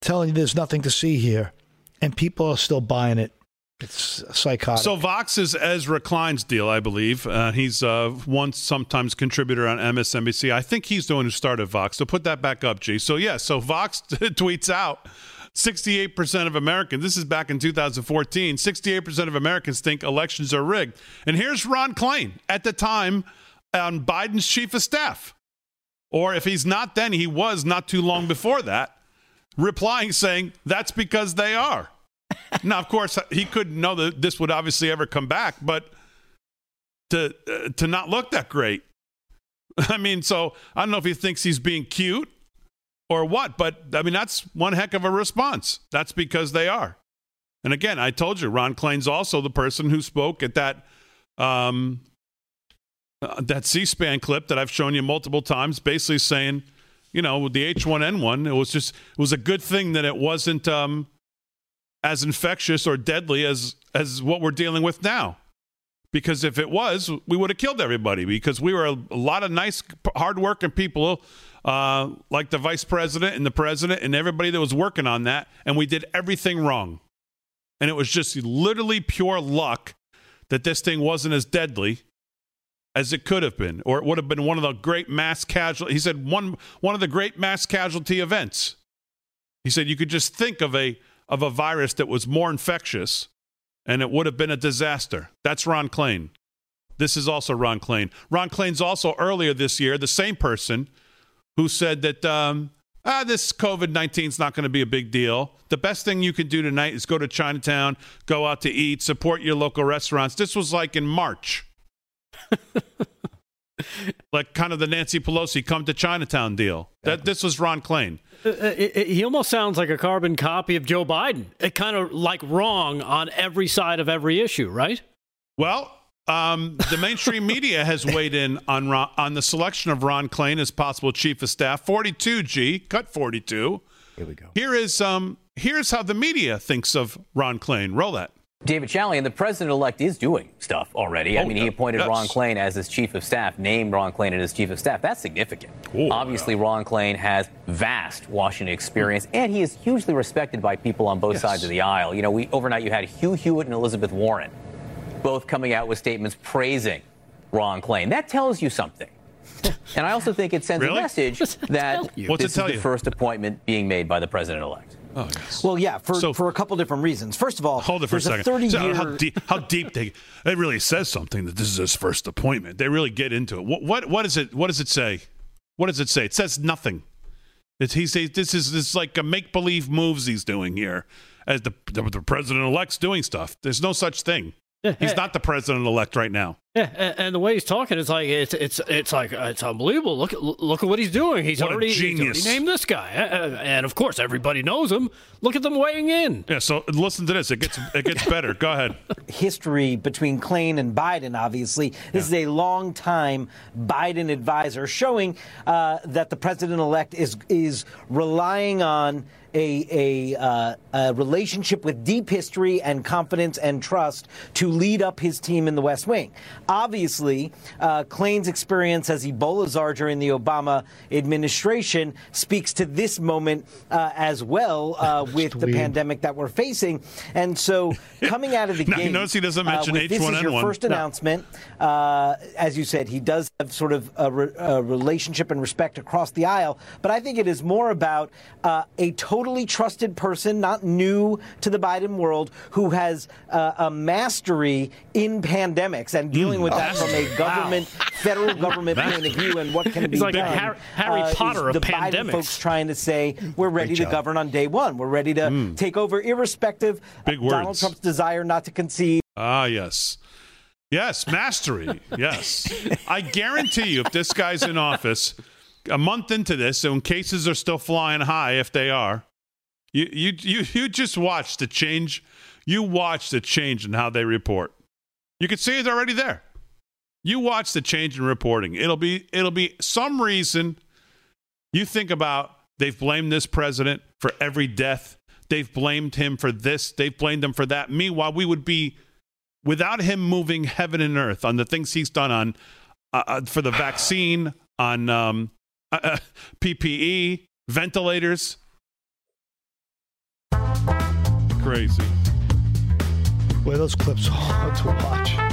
Speaker 2: telling you there's nothing to see here. And people are still buying it. It's psychotic.
Speaker 1: So Vox is Ezra Klein's deal, I believe. Uh, he's uh, one sometimes contributor on MSNBC. I think he's the one who started Vox. So put that back up, G. So yeah, so Vox tweets out 68% of Americans, this is back in 2014, 68% of Americans think elections are rigged. And here's Ron Klain at the time on Biden's chief of staff. Or if he's not then, he was not too long before that, replying saying, that's because they are. now, of course, he couldn't know that this would obviously ever come back, but to uh, to not look that great. I mean, so I don't know if he thinks he's being cute or what, but I mean that's one heck of a response. That's because they are. And again, I told you, Ron Klain's also the person who spoke at that um, uh, that C-SPAN clip that I've shown you multiple times, basically saying, you know, with the H1N1, it was just it was a good thing that it wasn't um, as infectious or deadly as as what we're dealing with now. Because if it was, we would have killed everybody. Because we were a, a lot of nice, hardworking people, uh, like the vice president and the president and everybody that was working on that, and we did everything wrong. And it was just literally pure luck that this thing wasn't as deadly as it could have been, or it would have been one of the great mass casualty. He said one one of the great mass casualty events. He said you could just think of a of a virus that was more infectious, and it would have been a disaster. That's Ron Klain. This is also Ron Klain. Ron Klain's also earlier this year the same person who said that um, ah, this COVID 19 is not going to be a big deal. The best thing you can do tonight is go to Chinatown, go out to eat, support your local restaurants. This was like in March. like kind of the Nancy Pelosi come to Chinatown deal. That this was Ron Klain.
Speaker 3: Uh, it- it- he almost sounds like a carbon copy of Joe Biden. It kind of like wrong on every side of every issue, right?
Speaker 1: Well, um, the mainstream media has weighed in on Ron, on the selection of Ron Klain as possible chief of staff. Forty-two G cut forty-two.
Speaker 4: Here we go.
Speaker 1: Here is um here's how the media thinks of Ron Klain. Roll that.
Speaker 14: David Chalian, the president elect, is doing stuff already. I
Speaker 1: Oh,
Speaker 14: mean, he appointed
Speaker 1: Yes.
Speaker 14: Ron Klain as his chief of staff, named Ron Klain as his chief of staff. That's significant. Obviously, Ron Klain has vast Washington experience, and he is hugely respected by people on both
Speaker 1: Yes.
Speaker 14: sides of the aisle. You know, we overnight you had Hugh Hewitt and Elizabeth Warren, both coming out with statements praising Ron Klain. That tells you something. And I also think it sends
Speaker 1: Really?
Speaker 14: a message that
Speaker 1: What's it
Speaker 14: this
Speaker 1: tell
Speaker 14: is the
Speaker 1: you?
Speaker 14: first appointment being made by the president-elect.
Speaker 1: Oh, yes.
Speaker 15: Well, yeah, for, for a couple different reasons. First of all,
Speaker 1: Hold it for a
Speaker 15: there's
Speaker 1: second.
Speaker 15: 30
Speaker 1: So
Speaker 15: year.
Speaker 1: how, deep, how deep they it really says something that this is his first appointment. They really get into it. What what what is it? What does it say? What does it say? It says nothing. It's, he says this is this is like a make believe moves he's doing here as the the, the president elect's doing stuff. There's no such thing. He's not the president elect right now.
Speaker 3: Yeah, and, and the way he's talking, it's like it's it's it's like uh, it's unbelievable. Look at look at what he's doing. He's
Speaker 1: What a
Speaker 3: already, he's already
Speaker 1: genius.
Speaker 3: named this guy, Uh, uh, and of course everybody knows him. Look at them weighing in.
Speaker 1: Yeah. So listen to this. It gets it gets better. Go ahead.
Speaker 15: history between Klain and Biden, obviously. This is a long time Biden advisor showing uh, that the president elect is, is relying on a, a, uh, a relationship with deep history and confidence and trust to lead up his team in the West Wing. Obviously, uh, Klain's experience as Ebola czar during the Obama administration speaks to this moment uh, as well uh, with the pandemic that we're facing. And so, coming out of the gate,
Speaker 1: notice he doesn't
Speaker 15: uh,
Speaker 1: mention
Speaker 15: with This is your
Speaker 1: H1N1.
Speaker 15: First
Speaker 1: No.
Speaker 15: announcement. Uh, as you said, he does have sort of a, re- a relationship and respect across the aisle. But I think it is more about uh, a totally trusted person, not new to the Biden world, who has uh, a mastery in pandemics and dealing with that from a government, federal government point of view and what can be
Speaker 3: like
Speaker 15: done.
Speaker 3: Har- Harry
Speaker 15: uh,
Speaker 3: Potter of
Speaker 15: the Biden folks trying to say we're ready to govern on day one. We're ready to take over, irrespective
Speaker 1: Big
Speaker 15: of Donald
Speaker 1: words.
Speaker 15: Trump's desire not to concede.
Speaker 1: Ah, yes. Yes, mastery. Yes. I guarantee you, if this guy's in office a month into this, and cases are still flying high, if they are, you, you, you, you just watch the change. You watch the change in how they report. You can see it's already there. You watch the change in reporting. It'll be, it'll be some reason you think about they've blamed this president for every death. They've blamed him for this. They've blamed him for that. Meanwhile, we would be without him moving heaven and earth on the things he's done on uh, uh, for the vaccine, on um, uh, uh, PPE, ventilators. Crazy.
Speaker 2: Boy, those clips are hard to watch.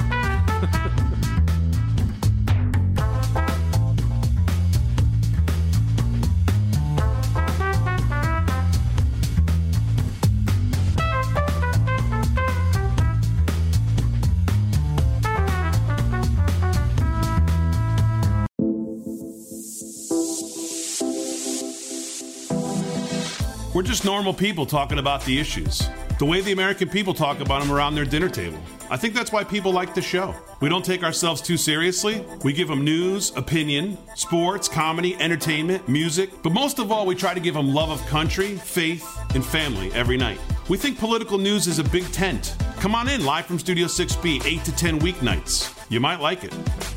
Speaker 1: We're just normal people talking about the issues. The way the American people talk about them around their dinner table. I think that's why people like the show. We don't take ourselves too seriously. We give them news, opinion, sports, comedy, entertainment, music, but most of all, we try to give them love of country, faith, and family every night. We think political news is a big tent. Come on in, live from Studio 6B, 8 to 10 weeknights. You might like it.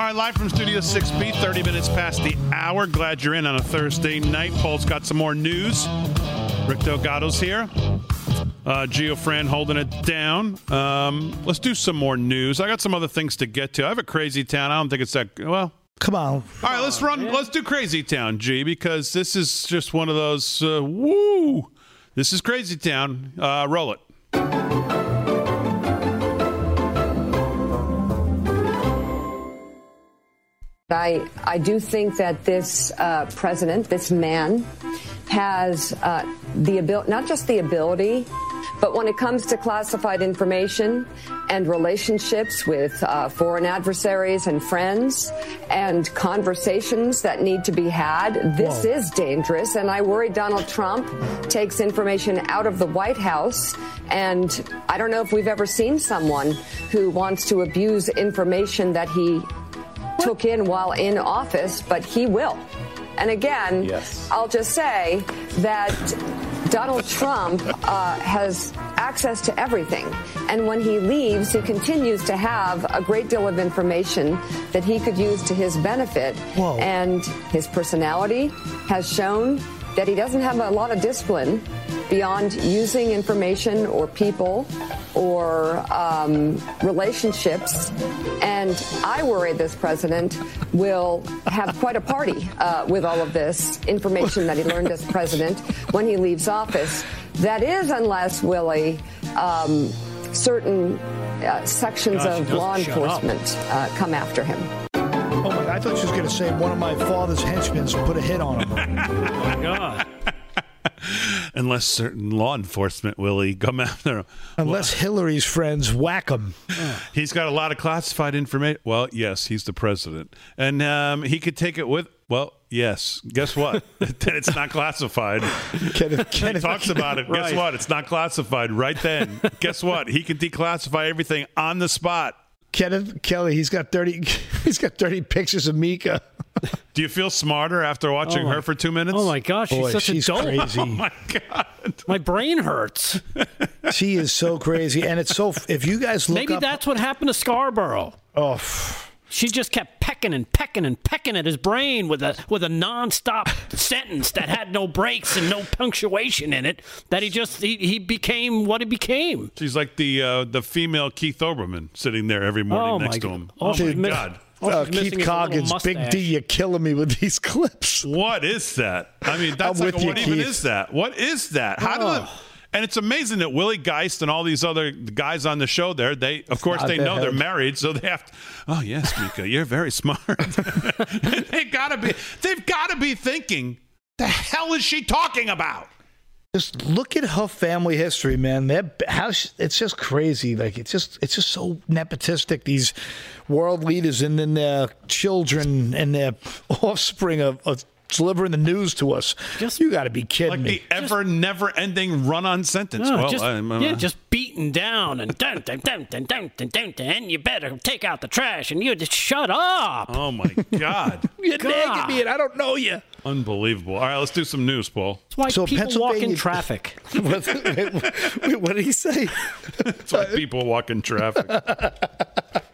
Speaker 1: All right, live from Studio 6B, 30 minutes past the hour. Glad you're in on a Thursday night. Paul's got some more news. Rick Delgado's here. Uh, Gio Fran holding it down. Um, let's do some more news. I got some other things to get to. I have a crazy town. I don't think it's that well.
Speaker 2: Come on.
Speaker 1: All right, let's run. Let's do Crazy Town, G, because this is just one of those. Uh, woo! This is Crazy Town. Uh, roll it.
Speaker 16: I, I do think that this uh, president, this man, has uh, the ability, not just the ability, but when it comes to classified information and relationships with uh, foreign adversaries and friends and conversations that need to be had, this
Speaker 17: Whoa.
Speaker 16: is dangerous. And I worry Donald Trump takes information out of the White House. And I don't know if we've ever seen someone who wants to abuse information that he took in while in office, but he will. And again,
Speaker 17: Yes.
Speaker 16: I'll just say that Donald Trump uh, has access to everything. And when he leaves, he continues to have a great deal of information that he could use to his benefit. And his personality has shown that he doesn't have a lot of discipline beyond using information or people or um, relationships. And I worry this president will have quite a party uh, with all of this information that he learned as president when he leaves office. That is, unless, Willie, um, certain uh, sections
Speaker 2: God, she
Speaker 16: of law
Speaker 2: doesn't shut up.
Speaker 16: enforcement uh, come after him.
Speaker 2: Oh my! I thought she was going to say one of my father's henchmen and put a hit on him.
Speaker 3: oh my God!
Speaker 1: Unless certain law enforcement, Willie, come after him.
Speaker 2: Unless Hillary's friends whack him.
Speaker 1: He's got a lot of classified information. Well, yes, he's the president, and um, he could take it with. Well, yes. Guess what? then it's not classified.
Speaker 2: Kenneth,
Speaker 1: he talks about it. Guess what? It's not classified right then. Guess what? He can declassify everything on the spot.
Speaker 2: Kenneth Kelly, he's got thirty. He's got thirty pictures of Mika.
Speaker 1: Do you feel smarter after watching
Speaker 3: Oh my-
Speaker 1: her for two minutes?
Speaker 3: Oh my gosh, she's such
Speaker 2: she's
Speaker 3: a dope.
Speaker 2: crazy.
Speaker 1: Oh my god,
Speaker 3: my brain hurts.
Speaker 2: She is so crazy, and it's so. If you guys look
Speaker 3: Maybe
Speaker 2: up,
Speaker 3: that's what happened to Scarborough.
Speaker 2: Oh,
Speaker 3: she just kept pecking and pecking and pecking at his brain with a with a nonstop sentence that had no breaks and no punctuation in it. That he just he, he became what he became.
Speaker 1: She's like the uh, the female Keith Olbermann sitting there every morning
Speaker 3: Oh,
Speaker 1: next
Speaker 3: my
Speaker 1: to
Speaker 3: God.
Speaker 1: him.
Speaker 3: Oh,
Speaker 1: Oh, my
Speaker 3: miss-
Speaker 1: god.
Speaker 2: uh, Keith Coggins, Big. D, you're killing me with these clips.
Speaker 1: What is that? I mean, that's
Speaker 2: I'm
Speaker 1: like
Speaker 2: with you,
Speaker 1: what even
Speaker 2: Keith.
Speaker 1: is that? What is that? How do
Speaker 3: Oh.
Speaker 1: And it's amazing that Willie Geist and all these other guys on the show there, they of course they know they're married, so they have to Oh yes, Mika, you're very smart. they gotta be they've gotta be thinking, the hell is she talking about?
Speaker 2: Just look at her family history, man. Their house, it's just crazy. Like it's just, it's just so nepotistic. These world leaders and then their children and their offspring are, are delivering the news to us. you got to be kidding
Speaker 1: Like
Speaker 2: me.
Speaker 1: the ever never ending run on sentence.
Speaker 3: No,
Speaker 1: well,
Speaker 3: just,
Speaker 1: I'm, uh,
Speaker 3: yeah, just beaten down and dun dun dun dun dun dun dun dun. And you better take out the trash and you just shut up.
Speaker 1: Oh my god.
Speaker 2: You're
Speaker 3: God.
Speaker 2: nagging me and I don't know you.
Speaker 1: Unbelievable. All right, let's do some news, Paul.
Speaker 3: That's why
Speaker 2: So
Speaker 3: people walk in
Speaker 2: Pennsylvania-
Speaker 3: traffic.
Speaker 2: what, wait, what did he say?
Speaker 1: That's why people walk in traffic.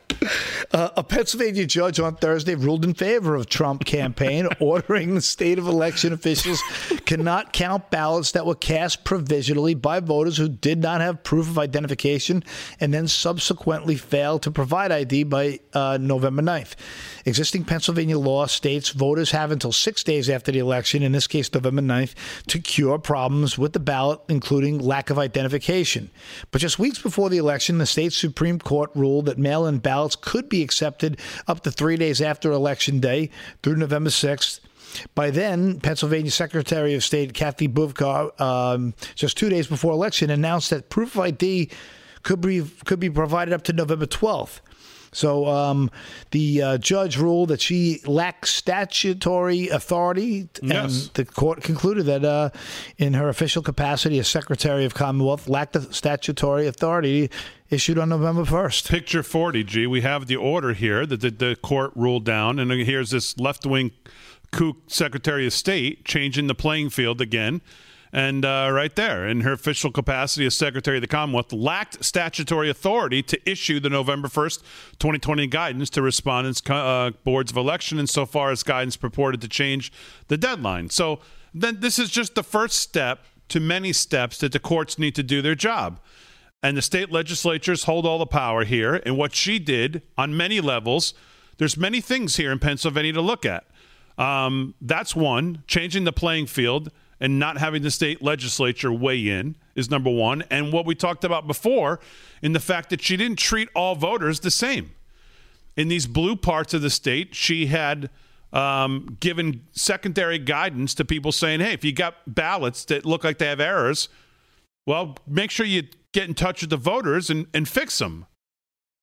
Speaker 2: Uh, a Pennsylvania judge on Thursday ruled in favor of Trump campaign, ordering the state of election officials cannot count ballots that were cast provisionally by voters who did not have proof of identification and then subsequently failed to provide ID by uh, November 9th. Existing Pennsylvania law states voters have until six days after the election, in this case November 9th, to cure problems with the ballot, including lack of identification. But just weeks before the election, the state Supreme Court ruled that mail in ballots could be accepted up to three days after Election Day through November 6th. By then, Pennsylvania Secretary of State Kathy Boockvar, um, just two days before election, announced that proof of ID could be could be provided up to November 12th. So um, the uh, judge ruled that she lacks statutory authority,
Speaker 1: Yes.
Speaker 2: and the court concluded that uh, in her official capacity as Secretary of Commonwealth, lacked the statutory authority issued on November 1st.
Speaker 1: Picture 40, G. We have the order here that the, the court ruled down, and here's this left wing kook Secretary of State changing the playing field again. And uh, right there, in her official capacity as Secretary of the Commonwealth, lacked statutory authority to issue the November 1st, 2020 guidance to respondents' uh, boards of election insofar as guidance purported to change the deadline. So then this is just the first step to many steps that the courts need to do their job and the state legislatures hold all the power here. And what she did on many levels, there's many things here in Pennsylvania to look at. Um, that's one. Changing the playing field and not having the state legislature weigh in is number one. And what we talked about before in the fact that she didn't treat all voters the same. In these blue parts of the state, she had um, given secondary guidance to people saying, hey, if you got ballots that look like they have errors, well, make sure you get in touch with the voters and, and fix them.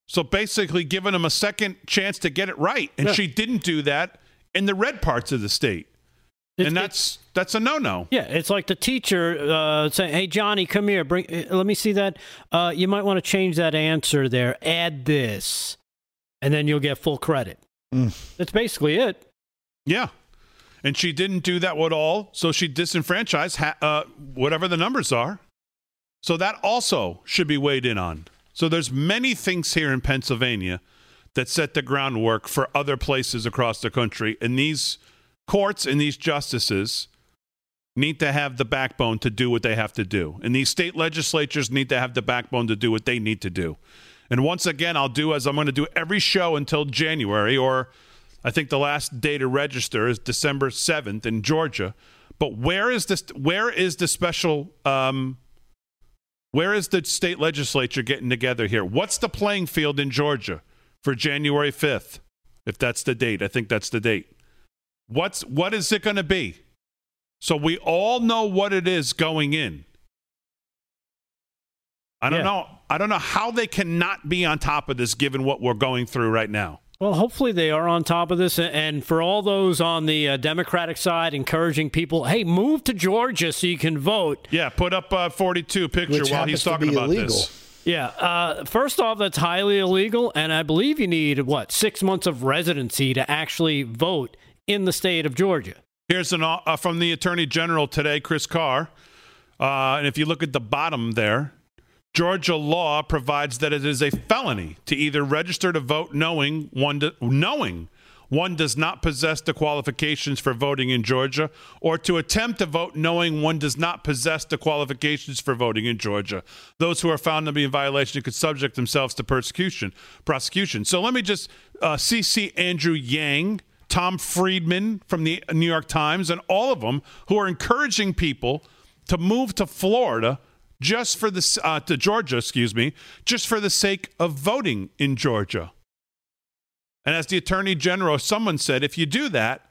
Speaker 1: So basically, giving them a second chance to get it right. And
Speaker 3: Yeah.
Speaker 1: she didn't do that in the red parts of the state. and that's that's a no no.
Speaker 3: Yeah, it's like the teacher uh, saying, "Hey, Johnny, come here. Bring. uh, Let me see that. Uh, you might want to change that answer there. Add this, and then you'll get full credit." That's basically it.
Speaker 1: Yeah. And she didn't do that at all. So she disenfranchised ha- uh, whatever the numbers are. So that also should be weighed in on. So there's many things here in Pennsylvania that set the groundwork for other places across the country. And these courts and these justices need to have the backbone to do what they have to do. And these state legislatures need to have the backbone to do what they need to do. And once again, I'll do as I'm going to do every show until January, or I think the last day to register is December 7th in Georgia. But where is this? Where is the special um, Where is the state legislature getting together here? What's the playing field in Georgia for January 5th? If that's the date, I think that's the date. What's what is it going to be? So we all know what it is going in. I don't
Speaker 3: Yeah.
Speaker 1: know. I don't know how they cannot be on top of this given what we're going through right now.
Speaker 3: Well, hopefully they are on top of this. And for all those on the uh, Democratic side encouraging people, hey, move to Georgia so you can vote.
Speaker 1: Yeah, put up a 42 picture
Speaker 2: Which
Speaker 1: while he's talking about
Speaker 2: illegal.
Speaker 1: this.
Speaker 3: Yeah. Uh, first off, that's highly illegal. And I believe you need, what, six months of residency to actually vote in the state of Georgia.
Speaker 1: Here's an uh, from the Attorney General today, Chris Carr. Uh, and if you look at the bottom there, Georgia law provides that it is a felony to either register to vote knowing one do, knowing one does not possess the qualifications for voting in Georgia, or to attempt to vote knowing one does not possess the qualifications for voting in Georgia. Those who are found to be in violation could subject themselves to persecution, prosecution. So let me just uh, CC Andrew Yang, Tom Friedman from the New York Times, and all of them who are encouraging people to move to Florida just for the uh, to Georgia, excuse me, just for the sake of voting in Georgia. And as the attorney general, someone said, if you do that,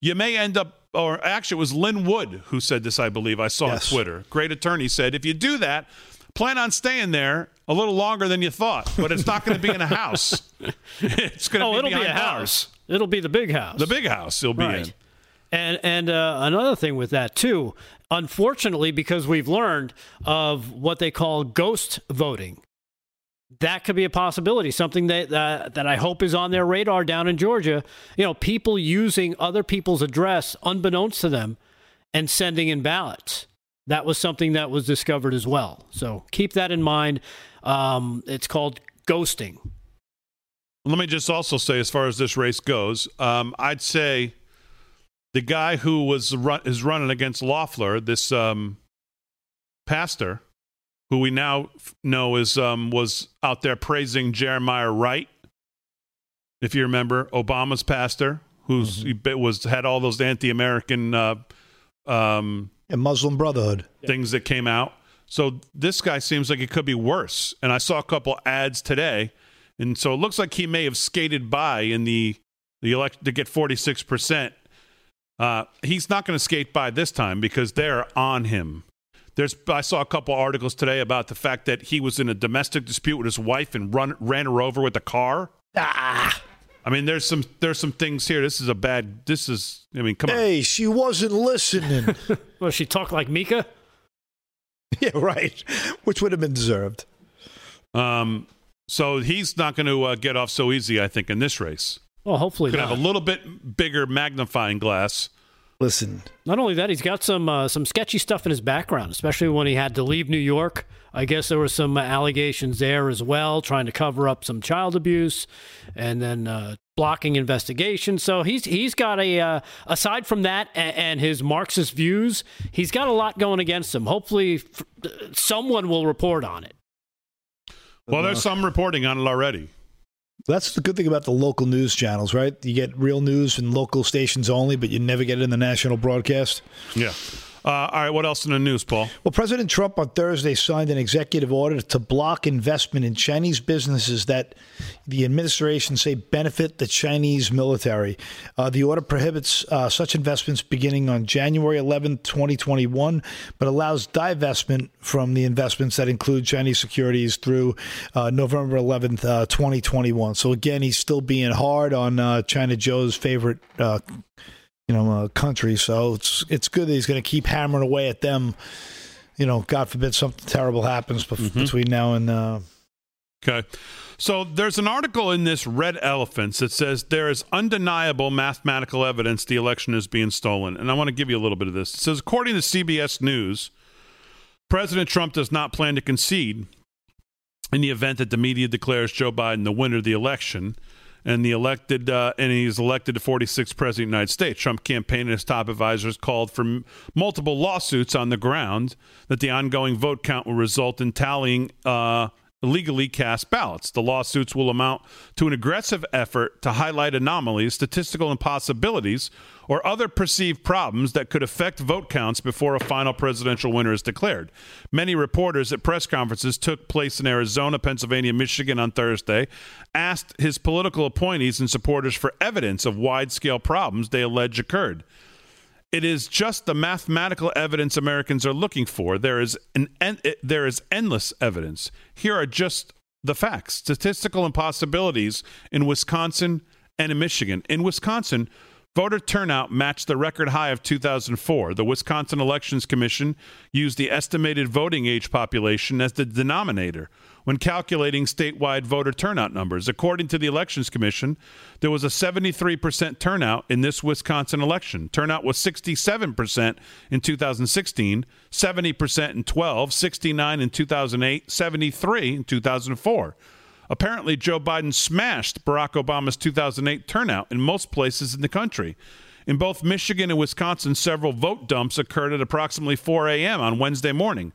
Speaker 1: you may end up. Or actually, it was Lin Wood who said this. I believe I saw
Speaker 2: Yes.
Speaker 1: on Twitter. Great attorney said, if you do that, plan on staying there a little longer than you thought, but it's not going to be in a house. it's going to
Speaker 3: Oh,
Speaker 1: be
Speaker 3: it'll be a
Speaker 1: bars.
Speaker 3: house. It'll be the big house.
Speaker 1: The big house. It'll be
Speaker 3: Right.
Speaker 1: in.
Speaker 3: And and uh, another thing with that too, unfortunately, because we've learned of what they call ghost voting, that could be a possibility. Something that uh, that I hope is on their radar down in Georgia. You know, people using other people's address unbeknownst to them and sending in ballots. That was something that was discovered as well. So keep that in mind. Um, it's called ghosting.
Speaker 1: Let me just also say, as far as this race goes, um, I'd say the guy who was run, is running against Loeffler, this um, pastor, who we now know is um, was out there praising Jeremiah Wright. If you remember, Obama's pastor, who's he bit- was had all those anti-American uh, um,
Speaker 2: And Muslim Brotherhood.
Speaker 1: things that came out. So this guy seems like it could be worse. And I saw a couple ads today, and so it looks like he may have skated by in the the elect to get forty six percent. Uh, he's not going to skate by this time because they're on him. There's I saw a couple articles today about the fact that he was in a domestic dispute with his wife and run ran her over with a car. Ah. I mean, there's some there's some things here. This is a bad. This is. I mean, come on.
Speaker 2: Hey, she wasn't listening.
Speaker 3: Well, she talked like Mika.
Speaker 2: yeah, right. Which would have been deserved.
Speaker 1: Um, so he's not going to uh, get off so easy, I think, in this race.
Speaker 3: Well, hopefully
Speaker 1: Could
Speaker 3: not.
Speaker 1: have a little bit bigger magnifying glass.
Speaker 2: Listen,
Speaker 3: Not only that, he's got some uh, some sketchy stuff in his background, especially when he had to leave New York. I guess there were some allegations there as well, trying to cover up some child abuse, and then uh, blocking investigations. So he's he's got a uh, aside from that and, and his Marxist views, he's got a lot going against him. Hopefully, f- someone will report on it.
Speaker 1: Well, there's some reporting on it already.
Speaker 2: That's the good thing about the local news channels, right? You get real news in local stations only, but you never get it in the national broadcast.
Speaker 1: Yeah. Uh, all right. What else in the news, Paul?
Speaker 2: Well, President Trump on Thursday signed an executive order to block investment in Chinese businesses that the administration say benefit the Chinese military. Uh, the order prohibits uh, such investments beginning on January 11, 2021, but allows divestment from the investments that include Chinese securities through uh, November 11th, uh, 2021. So again, he's still being hard on uh, China Joe's favorite you know, country. So it's it's good that he's going to keep hammering away at them. You know, God forbid something terrible happens bef- between now and. Uh,
Speaker 1: Okay. So there's an article in this Red Elephants that says there is undeniable mathematical evidence the election is being stolen. And I want to give you a little bit of this. It says, according to CBS News, President Trump does not plan to concede in the event that the media declares Joe Biden the winner of the election and the elected uh, and he's elected to 46th president of the United States. Trump campaign and his top advisors called for m- multiple lawsuits on the ground that the ongoing vote count will result in tallying uh, illegally cast ballots. The lawsuits will amount to an aggressive effort to highlight anomalies, statistical impossibilities, or other perceived problems that could affect vote counts before a final presidential winner is declared. Many reporters at press conferences took place in Arizona, Pennsylvania, Michigan on Thursday, asked his political appointees and supporters for evidence of wide scale problems they allege occurred. It is just the mathematical evidence Americans are looking for. There is an en- there is endless evidence. Here are just the facts. Statistical impossibilities in Wisconsin and in Michigan. In Wisconsin, Voter turnout matched the record high of 2004. The Wisconsin Elections Commission used the estimated voting age population as the denominator when calculating statewide voter turnout numbers. According to the Elections Commission, there was a 73% turnout in this Wisconsin election. Turnout was 67% in 2016, 70% in 12, 69 in 2008, 73 in 2004. Apparently, Joe Biden smashed Barack Obama's 2008 turnout in most places in the country. In both Michigan and Wisconsin, several vote dumps occurred at approximately 4 a.m. on Wednesday morning,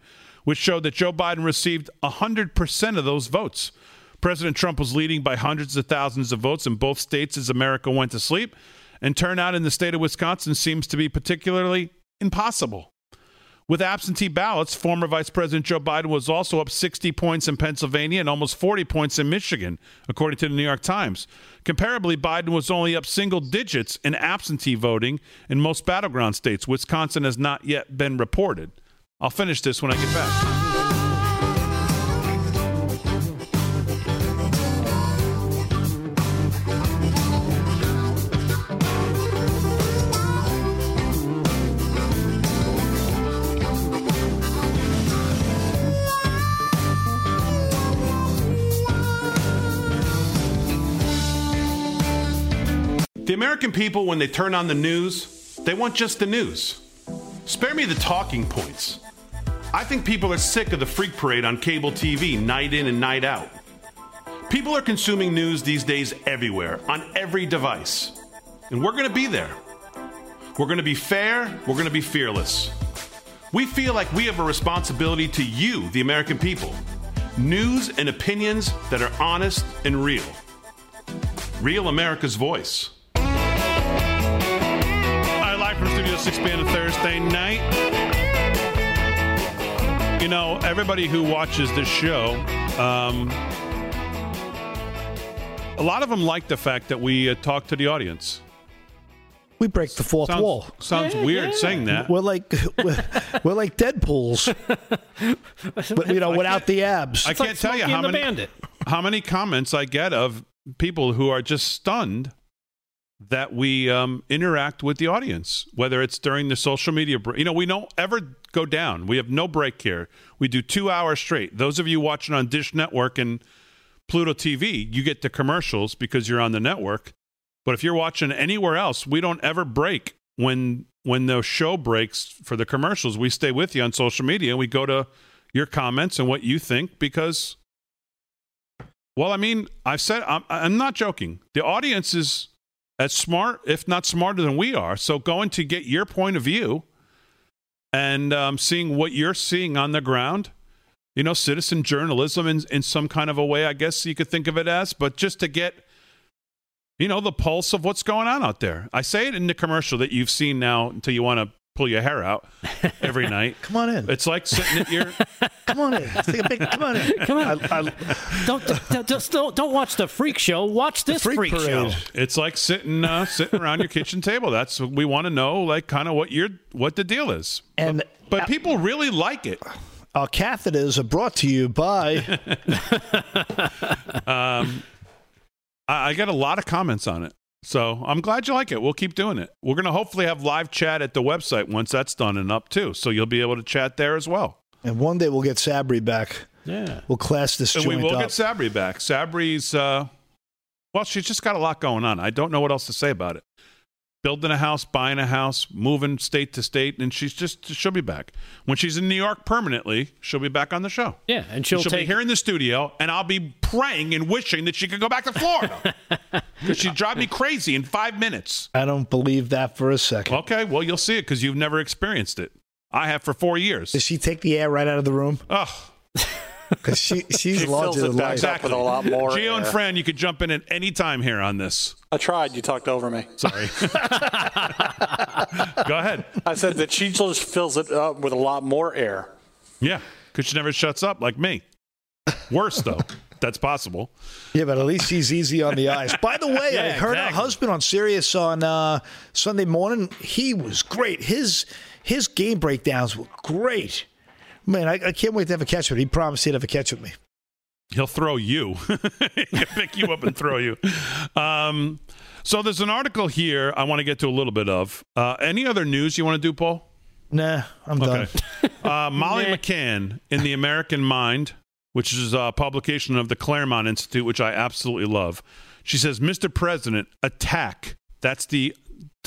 Speaker 1: which showed that Joe Biden received 100% of those votes. President Trump was leading by hundreds of thousands of votes in both states as America went to sleep, and turnout in the state of Wisconsin seems to be particularly impossible. With absentee ballots, former Vice President Joe Biden was also up 60 points in Pennsylvania and almost 40 points in Michigan, according to the New York Times. Comparably, Biden was only up single digits in absentee voting in most battleground states. Wisconsin has not yet been reported. I'll finish this when I get back. The American people, when they turn on the news, they want just the news. Spare me the talking points. I think people are sick of the freak parade on cable TV night in and night out. People are consuming news these days everywhere, on every device. And we're going to be there. We're going to be fair, we're going to be fearless. We feel like we have a responsibility to you, the American people. News and opinions that are honest and real. Real America's voice. live from Studio 6 p.m. Thursday night. You know, everybody who watches this show, um, a lot of them like the fact that we uh, talk to the audience.
Speaker 2: We break the fourth
Speaker 1: Sounds-
Speaker 2: wall.
Speaker 1: sounds Yeah, weird yeah. saying that.
Speaker 2: We're like we're, we're like Deadpool's, but you know, without the abs.
Speaker 1: I can't tell you how many how many comments I get of people who are just stunned that we um, interact with the audience, whether it's during the social media break. You know, we don't ever go down. We have no break here. We do two hours straight. Those of you watching on Dish Network and Pluto TV, you get the commercials because you're on the network. But if you're watching anywhere else, we don't ever break when when the show breaks for the commercials. We stay with you on social media. And we go to your comments and what you think because well, I mean, I've said I'm, I'm not joking. The audience is as smart, if not smarter than we are. So going to get your point of view and um, seeing what you're seeing on the ground, you know, citizen journalism in, in some kind of a way, I guess you could think of it as, but just to get, you know, the pulse of what's going on out there. I say it in the commercial that you've seen now until you want to pull your hair out every night.
Speaker 2: Come on in.
Speaker 1: It's like sitting at your.
Speaker 2: come on in. Take a big. Come on in.
Speaker 3: Come on. don't, don't, just don't, don't watch the freak show. Watch this freak, show.
Speaker 1: It's like sitting uh, sitting around your kitchen table. That's what we want to know, like kind of what your what the deal is.
Speaker 2: And
Speaker 1: but, but people really like it.
Speaker 2: Our catheters are brought to you by.
Speaker 1: um, I, I got a lot of comments on it. So I'm glad you like it. We'll keep doing it. We're going to hopefully have live chat at the website once that's done and up too. So you'll be able to chat there as well.
Speaker 2: And one day we'll get Sabri back.
Speaker 1: Yeah.
Speaker 2: We'll class this
Speaker 1: And we will
Speaker 2: up.
Speaker 1: get Sabri back. Sabri's, uh, well, she's just got a lot going on. I don't know what else to say about it. Building a house, buying a house, moving state to state, and she's just she'll be back when she's in New York permanently. She'll be back on the show.
Speaker 3: Yeah, and she'll
Speaker 1: be
Speaker 3: take-
Speaker 1: here in the studio, and I'll be praying and wishing that she could go back to Florida because she'd drive me crazy in five minutes.
Speaker 2: I don't believe that for a second.
Speaker 1: Okay, well you'll see it because you've never experienced it. I have for four years.
Speaker 2: Does she take the air right out of the room?
Speaker 1: Oh,
Speaker 2: because she she's
Speaker 17: She
Speaker 2: larger
Speaker 17: fills
Speaker 2: than
Speaker 17: it back
Speaker 2: life.
Speaker 17: up with a lot more
Speaker 1: Geo and
Speaker 17: air.
Speaker 1: Fran, you could jump in at any time here on this.
Speaker 17: I tried. You talked over me.
Speaker 1: Sorry. Go ahead.
Speaker 17: I said that she just fills it up with a lot more air.
Speaker 1: Yeah, because she never shuts up like me. Worse though. That's possible.
Speaker 2: Yeah, but at least she's easy on the eyes. By the way, I
Speaker 1: Yeah,
Speaker 2: heard her husband on Sirius on uh, Sunday morning. He was great. His his game breakdowns were great. Man, I, I can't wait to have a catch with him. He promised he'd have a catch with me.
Speaker 1: He'll throw you. He'll pick you up and throw you. Um, so there's an article here I want to get to a little bit of. Uh, any other news you want to do, Paul?
Speaker 2: Nah, I'm done.
Speaker 1: Uh, Molly McCann in The American Mind, which is a publication of the Claremont Institute, which I absolutely love. She says, Mr. President, attack. That's the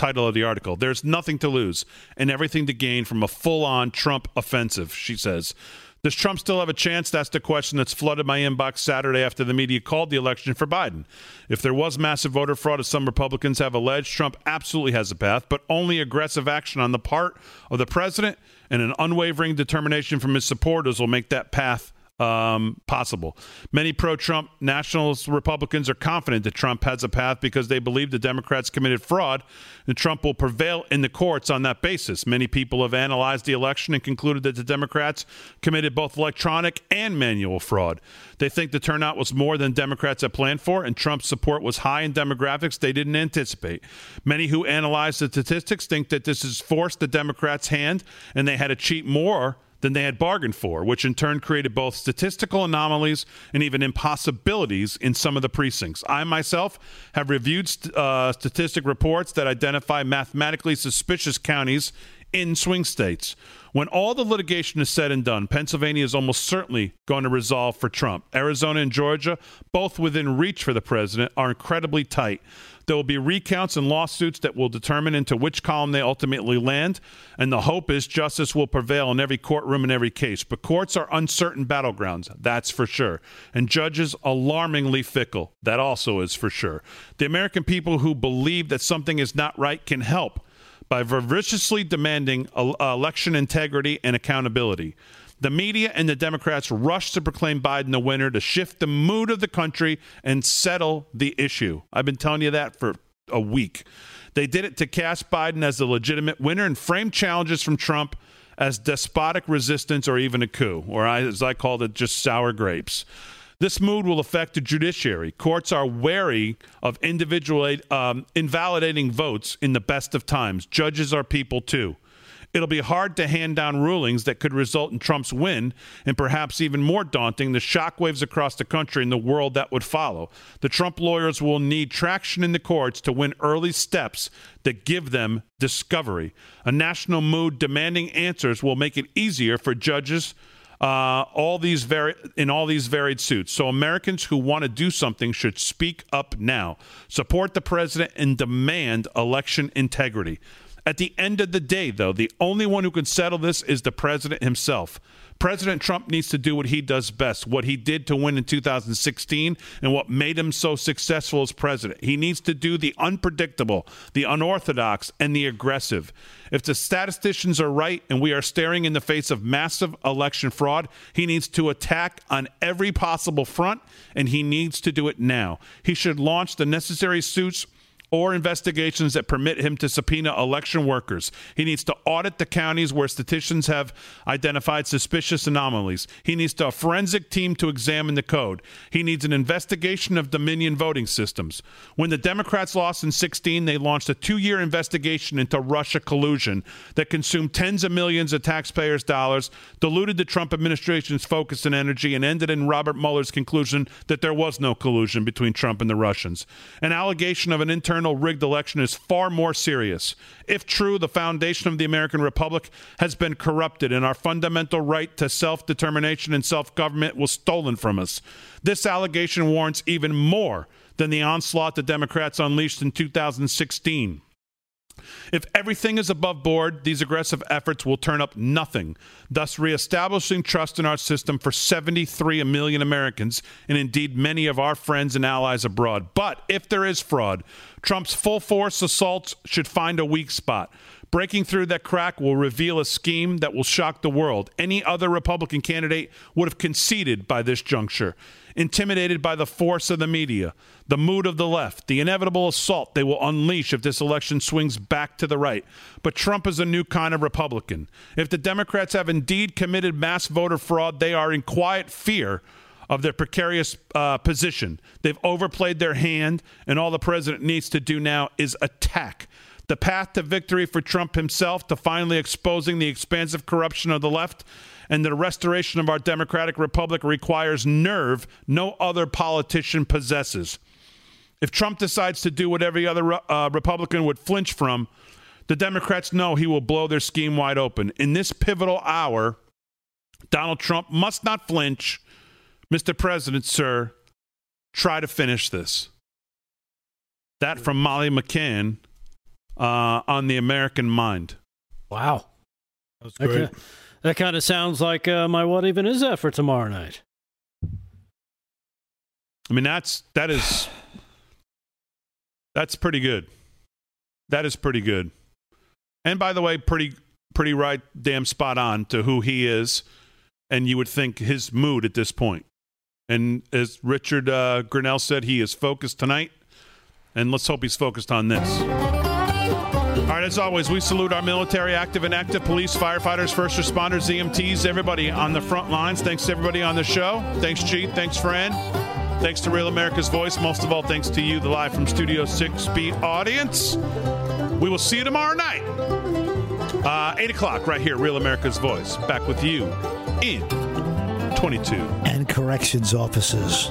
Speaker 1: title of the article. There's nothing to lose and everything to gain from a full on Trump offensive, she says. Does Trump still have a chance? That's the question that's flooded my inbox Saturday after the media called the election for Biden. If there was massive voter fraud, as some Republicans have alleged, Trump absolutely has a path, but only aggressive action on the part of the president and an unwavering determination from his supporters will make that path um, possible. Many pro Trump nationalist Republicans are confident that Trump has a path because they believe the Democrats committed fraud and Trump will prevail in the courts on that basis. Many people have analyzed the election and concluded that the Democrats committed both electronic and manual fraud. They think the turnout was more than Democrats had planned for, and Trump's support was high in demographics they didn't anticipate. Many who analyze the statistics think that this has forced the Democrats' hand and they had to cheat more than they had bargained for, which in turn created both statistical anomalies and even impossibilities in some of the precincts. I myself have reviewed st- uh, statistic reports that identify mathematically suspicious counties in swing states. When all the litigation is said and done, Pennsylvania is almost certainly going to resolve for Trump. Arizona and Georgia, both within reach for the president, are incredibly tight. There will be recounts and lawsuits that will determine into which column they ultimately land, and the hope is justice will prevail in every courtroom in every case. But courts are uncertain battlegrounds, that's for sure. And judges alarmingly fickle, that also is for sure. The American people who believe that something is not right can help by voraciously demanding uh, election integrity and accountability. The media and the Democrats rushed to proclaim Biden the winner to shift the mood of the country and settle the issue. I've been telling you that for a week. They did it to cast Biden as the legitimate winner and frame challenges from Trump as despotic resistance or even a coup, or as I called it, just sour grapes. This mood will affect the judiciary. Courts are wary of individual um, invalidating votes in the best of times. Judges are people too. It'll be hard to hand down rulings that could result in Trump's win, and perhaps even more daunting, the shockwaves across the country and the world that would follow. The Trump lawyers will need traction in the courts to win early steps that give them discovery. A national mood demanding answers will make it easier for judges uh, all these vari- in all these varied suits. So Americans who want to do something should speak up now, support the president, and demand election integrity. At the end of the day, though, the only one who can settle this is the president himself. President Trump needs to do what he does best, what he did to win in 2016 and what made him so successful as president. He needs to do the unpredictable, the unorthodox, and the aggressive. If the statisticians are right and we are staring in the face of massive election fraud, he needs to attack on every possible front, and he needs to do it now. He should launch the necessary suits or investigations that permit him to subpoena election workers. He needs to audit the counties where statisticians have identified suspicious anomalies. He needs to, a forensic team to examine the code. He needs an investigation of Dominion voting systems. When the Democrats lost in 16, they launched a two year investigation into Russia collusion that consumed tens of millions of taxpayers' dollars, diluted the Trump administration's focus and energy, and ended in Robert Mueller's conclusion that there was no collusion between Trump and the Russians. An allegation of an internal rigged election is far more serious. If true, the foundation of the American Republic has been corrupted, and our fundamental right to self determination and self government was stolen from us. This allegation warrants even more than the onslaught the Democrats unleashed in 2016. If everything is above board, these aggressive efforts will turn up nothing, thus reestablishing trust in our system for 73 million Americans and indeed many of our friends and allies abroad. But if there is fraud, Trump's full force assaults should find a weak spot. Breaking through that crack will reveal a scheme that will shock the world. Any other Republican candidate would have conceded by this juncture, intimidated by the force of the media, the mood of the left, the inevitable assault they will unleash if this election swings back to the right. But Trump is a new kind of Republican. If the Democrats have indeed committed mass voter fraud, they are in quiet fear of their precarious uh, position. They've overplayed their hand, and all the president needs to do now is attack. The path to victory for Trump himself, to finally exposing the expansive corruption of the left and the restoration of our democratic republic, requires nerve no other politician possesses. If Trump decides to do what every other uh, Republican would flinch from, the Democrats know he will blow their scheme wide open. In this pivotal hour, Donald Trump must not flinch Mr. President, sir, try to finish this. That from Molly McCann uh, on the American Mind.
Speaker 3: Wow.
Speaker 1: That's
Speaker 3: That kinda- That kind of sounds like uh, my what even is that for tomorrow night?
Speaker 1: I mean, that's that is that's pretty good. That is pretty good. And by the way, pretty pretty right, damn spot on to who he is, and you would think his mood at this point. And as Richard uh, Grenell said, he is focused tonight, and let's hope he's focused on this. All right, as always, we salute our military, active and active police, firefighters, first responders, EMTs, everybody on the front lines. Thanks to everybody on the show. Thanks, Chief. Thanks, friend. Thanks to Real America's Voice. Most of all, thanks to you, the live from Studio 6B audience. We will see you tomorrow night, uh, 8 o'clock, right here, Real America's Voice. Back with you in 22.
Speaker 2: And corrections officers.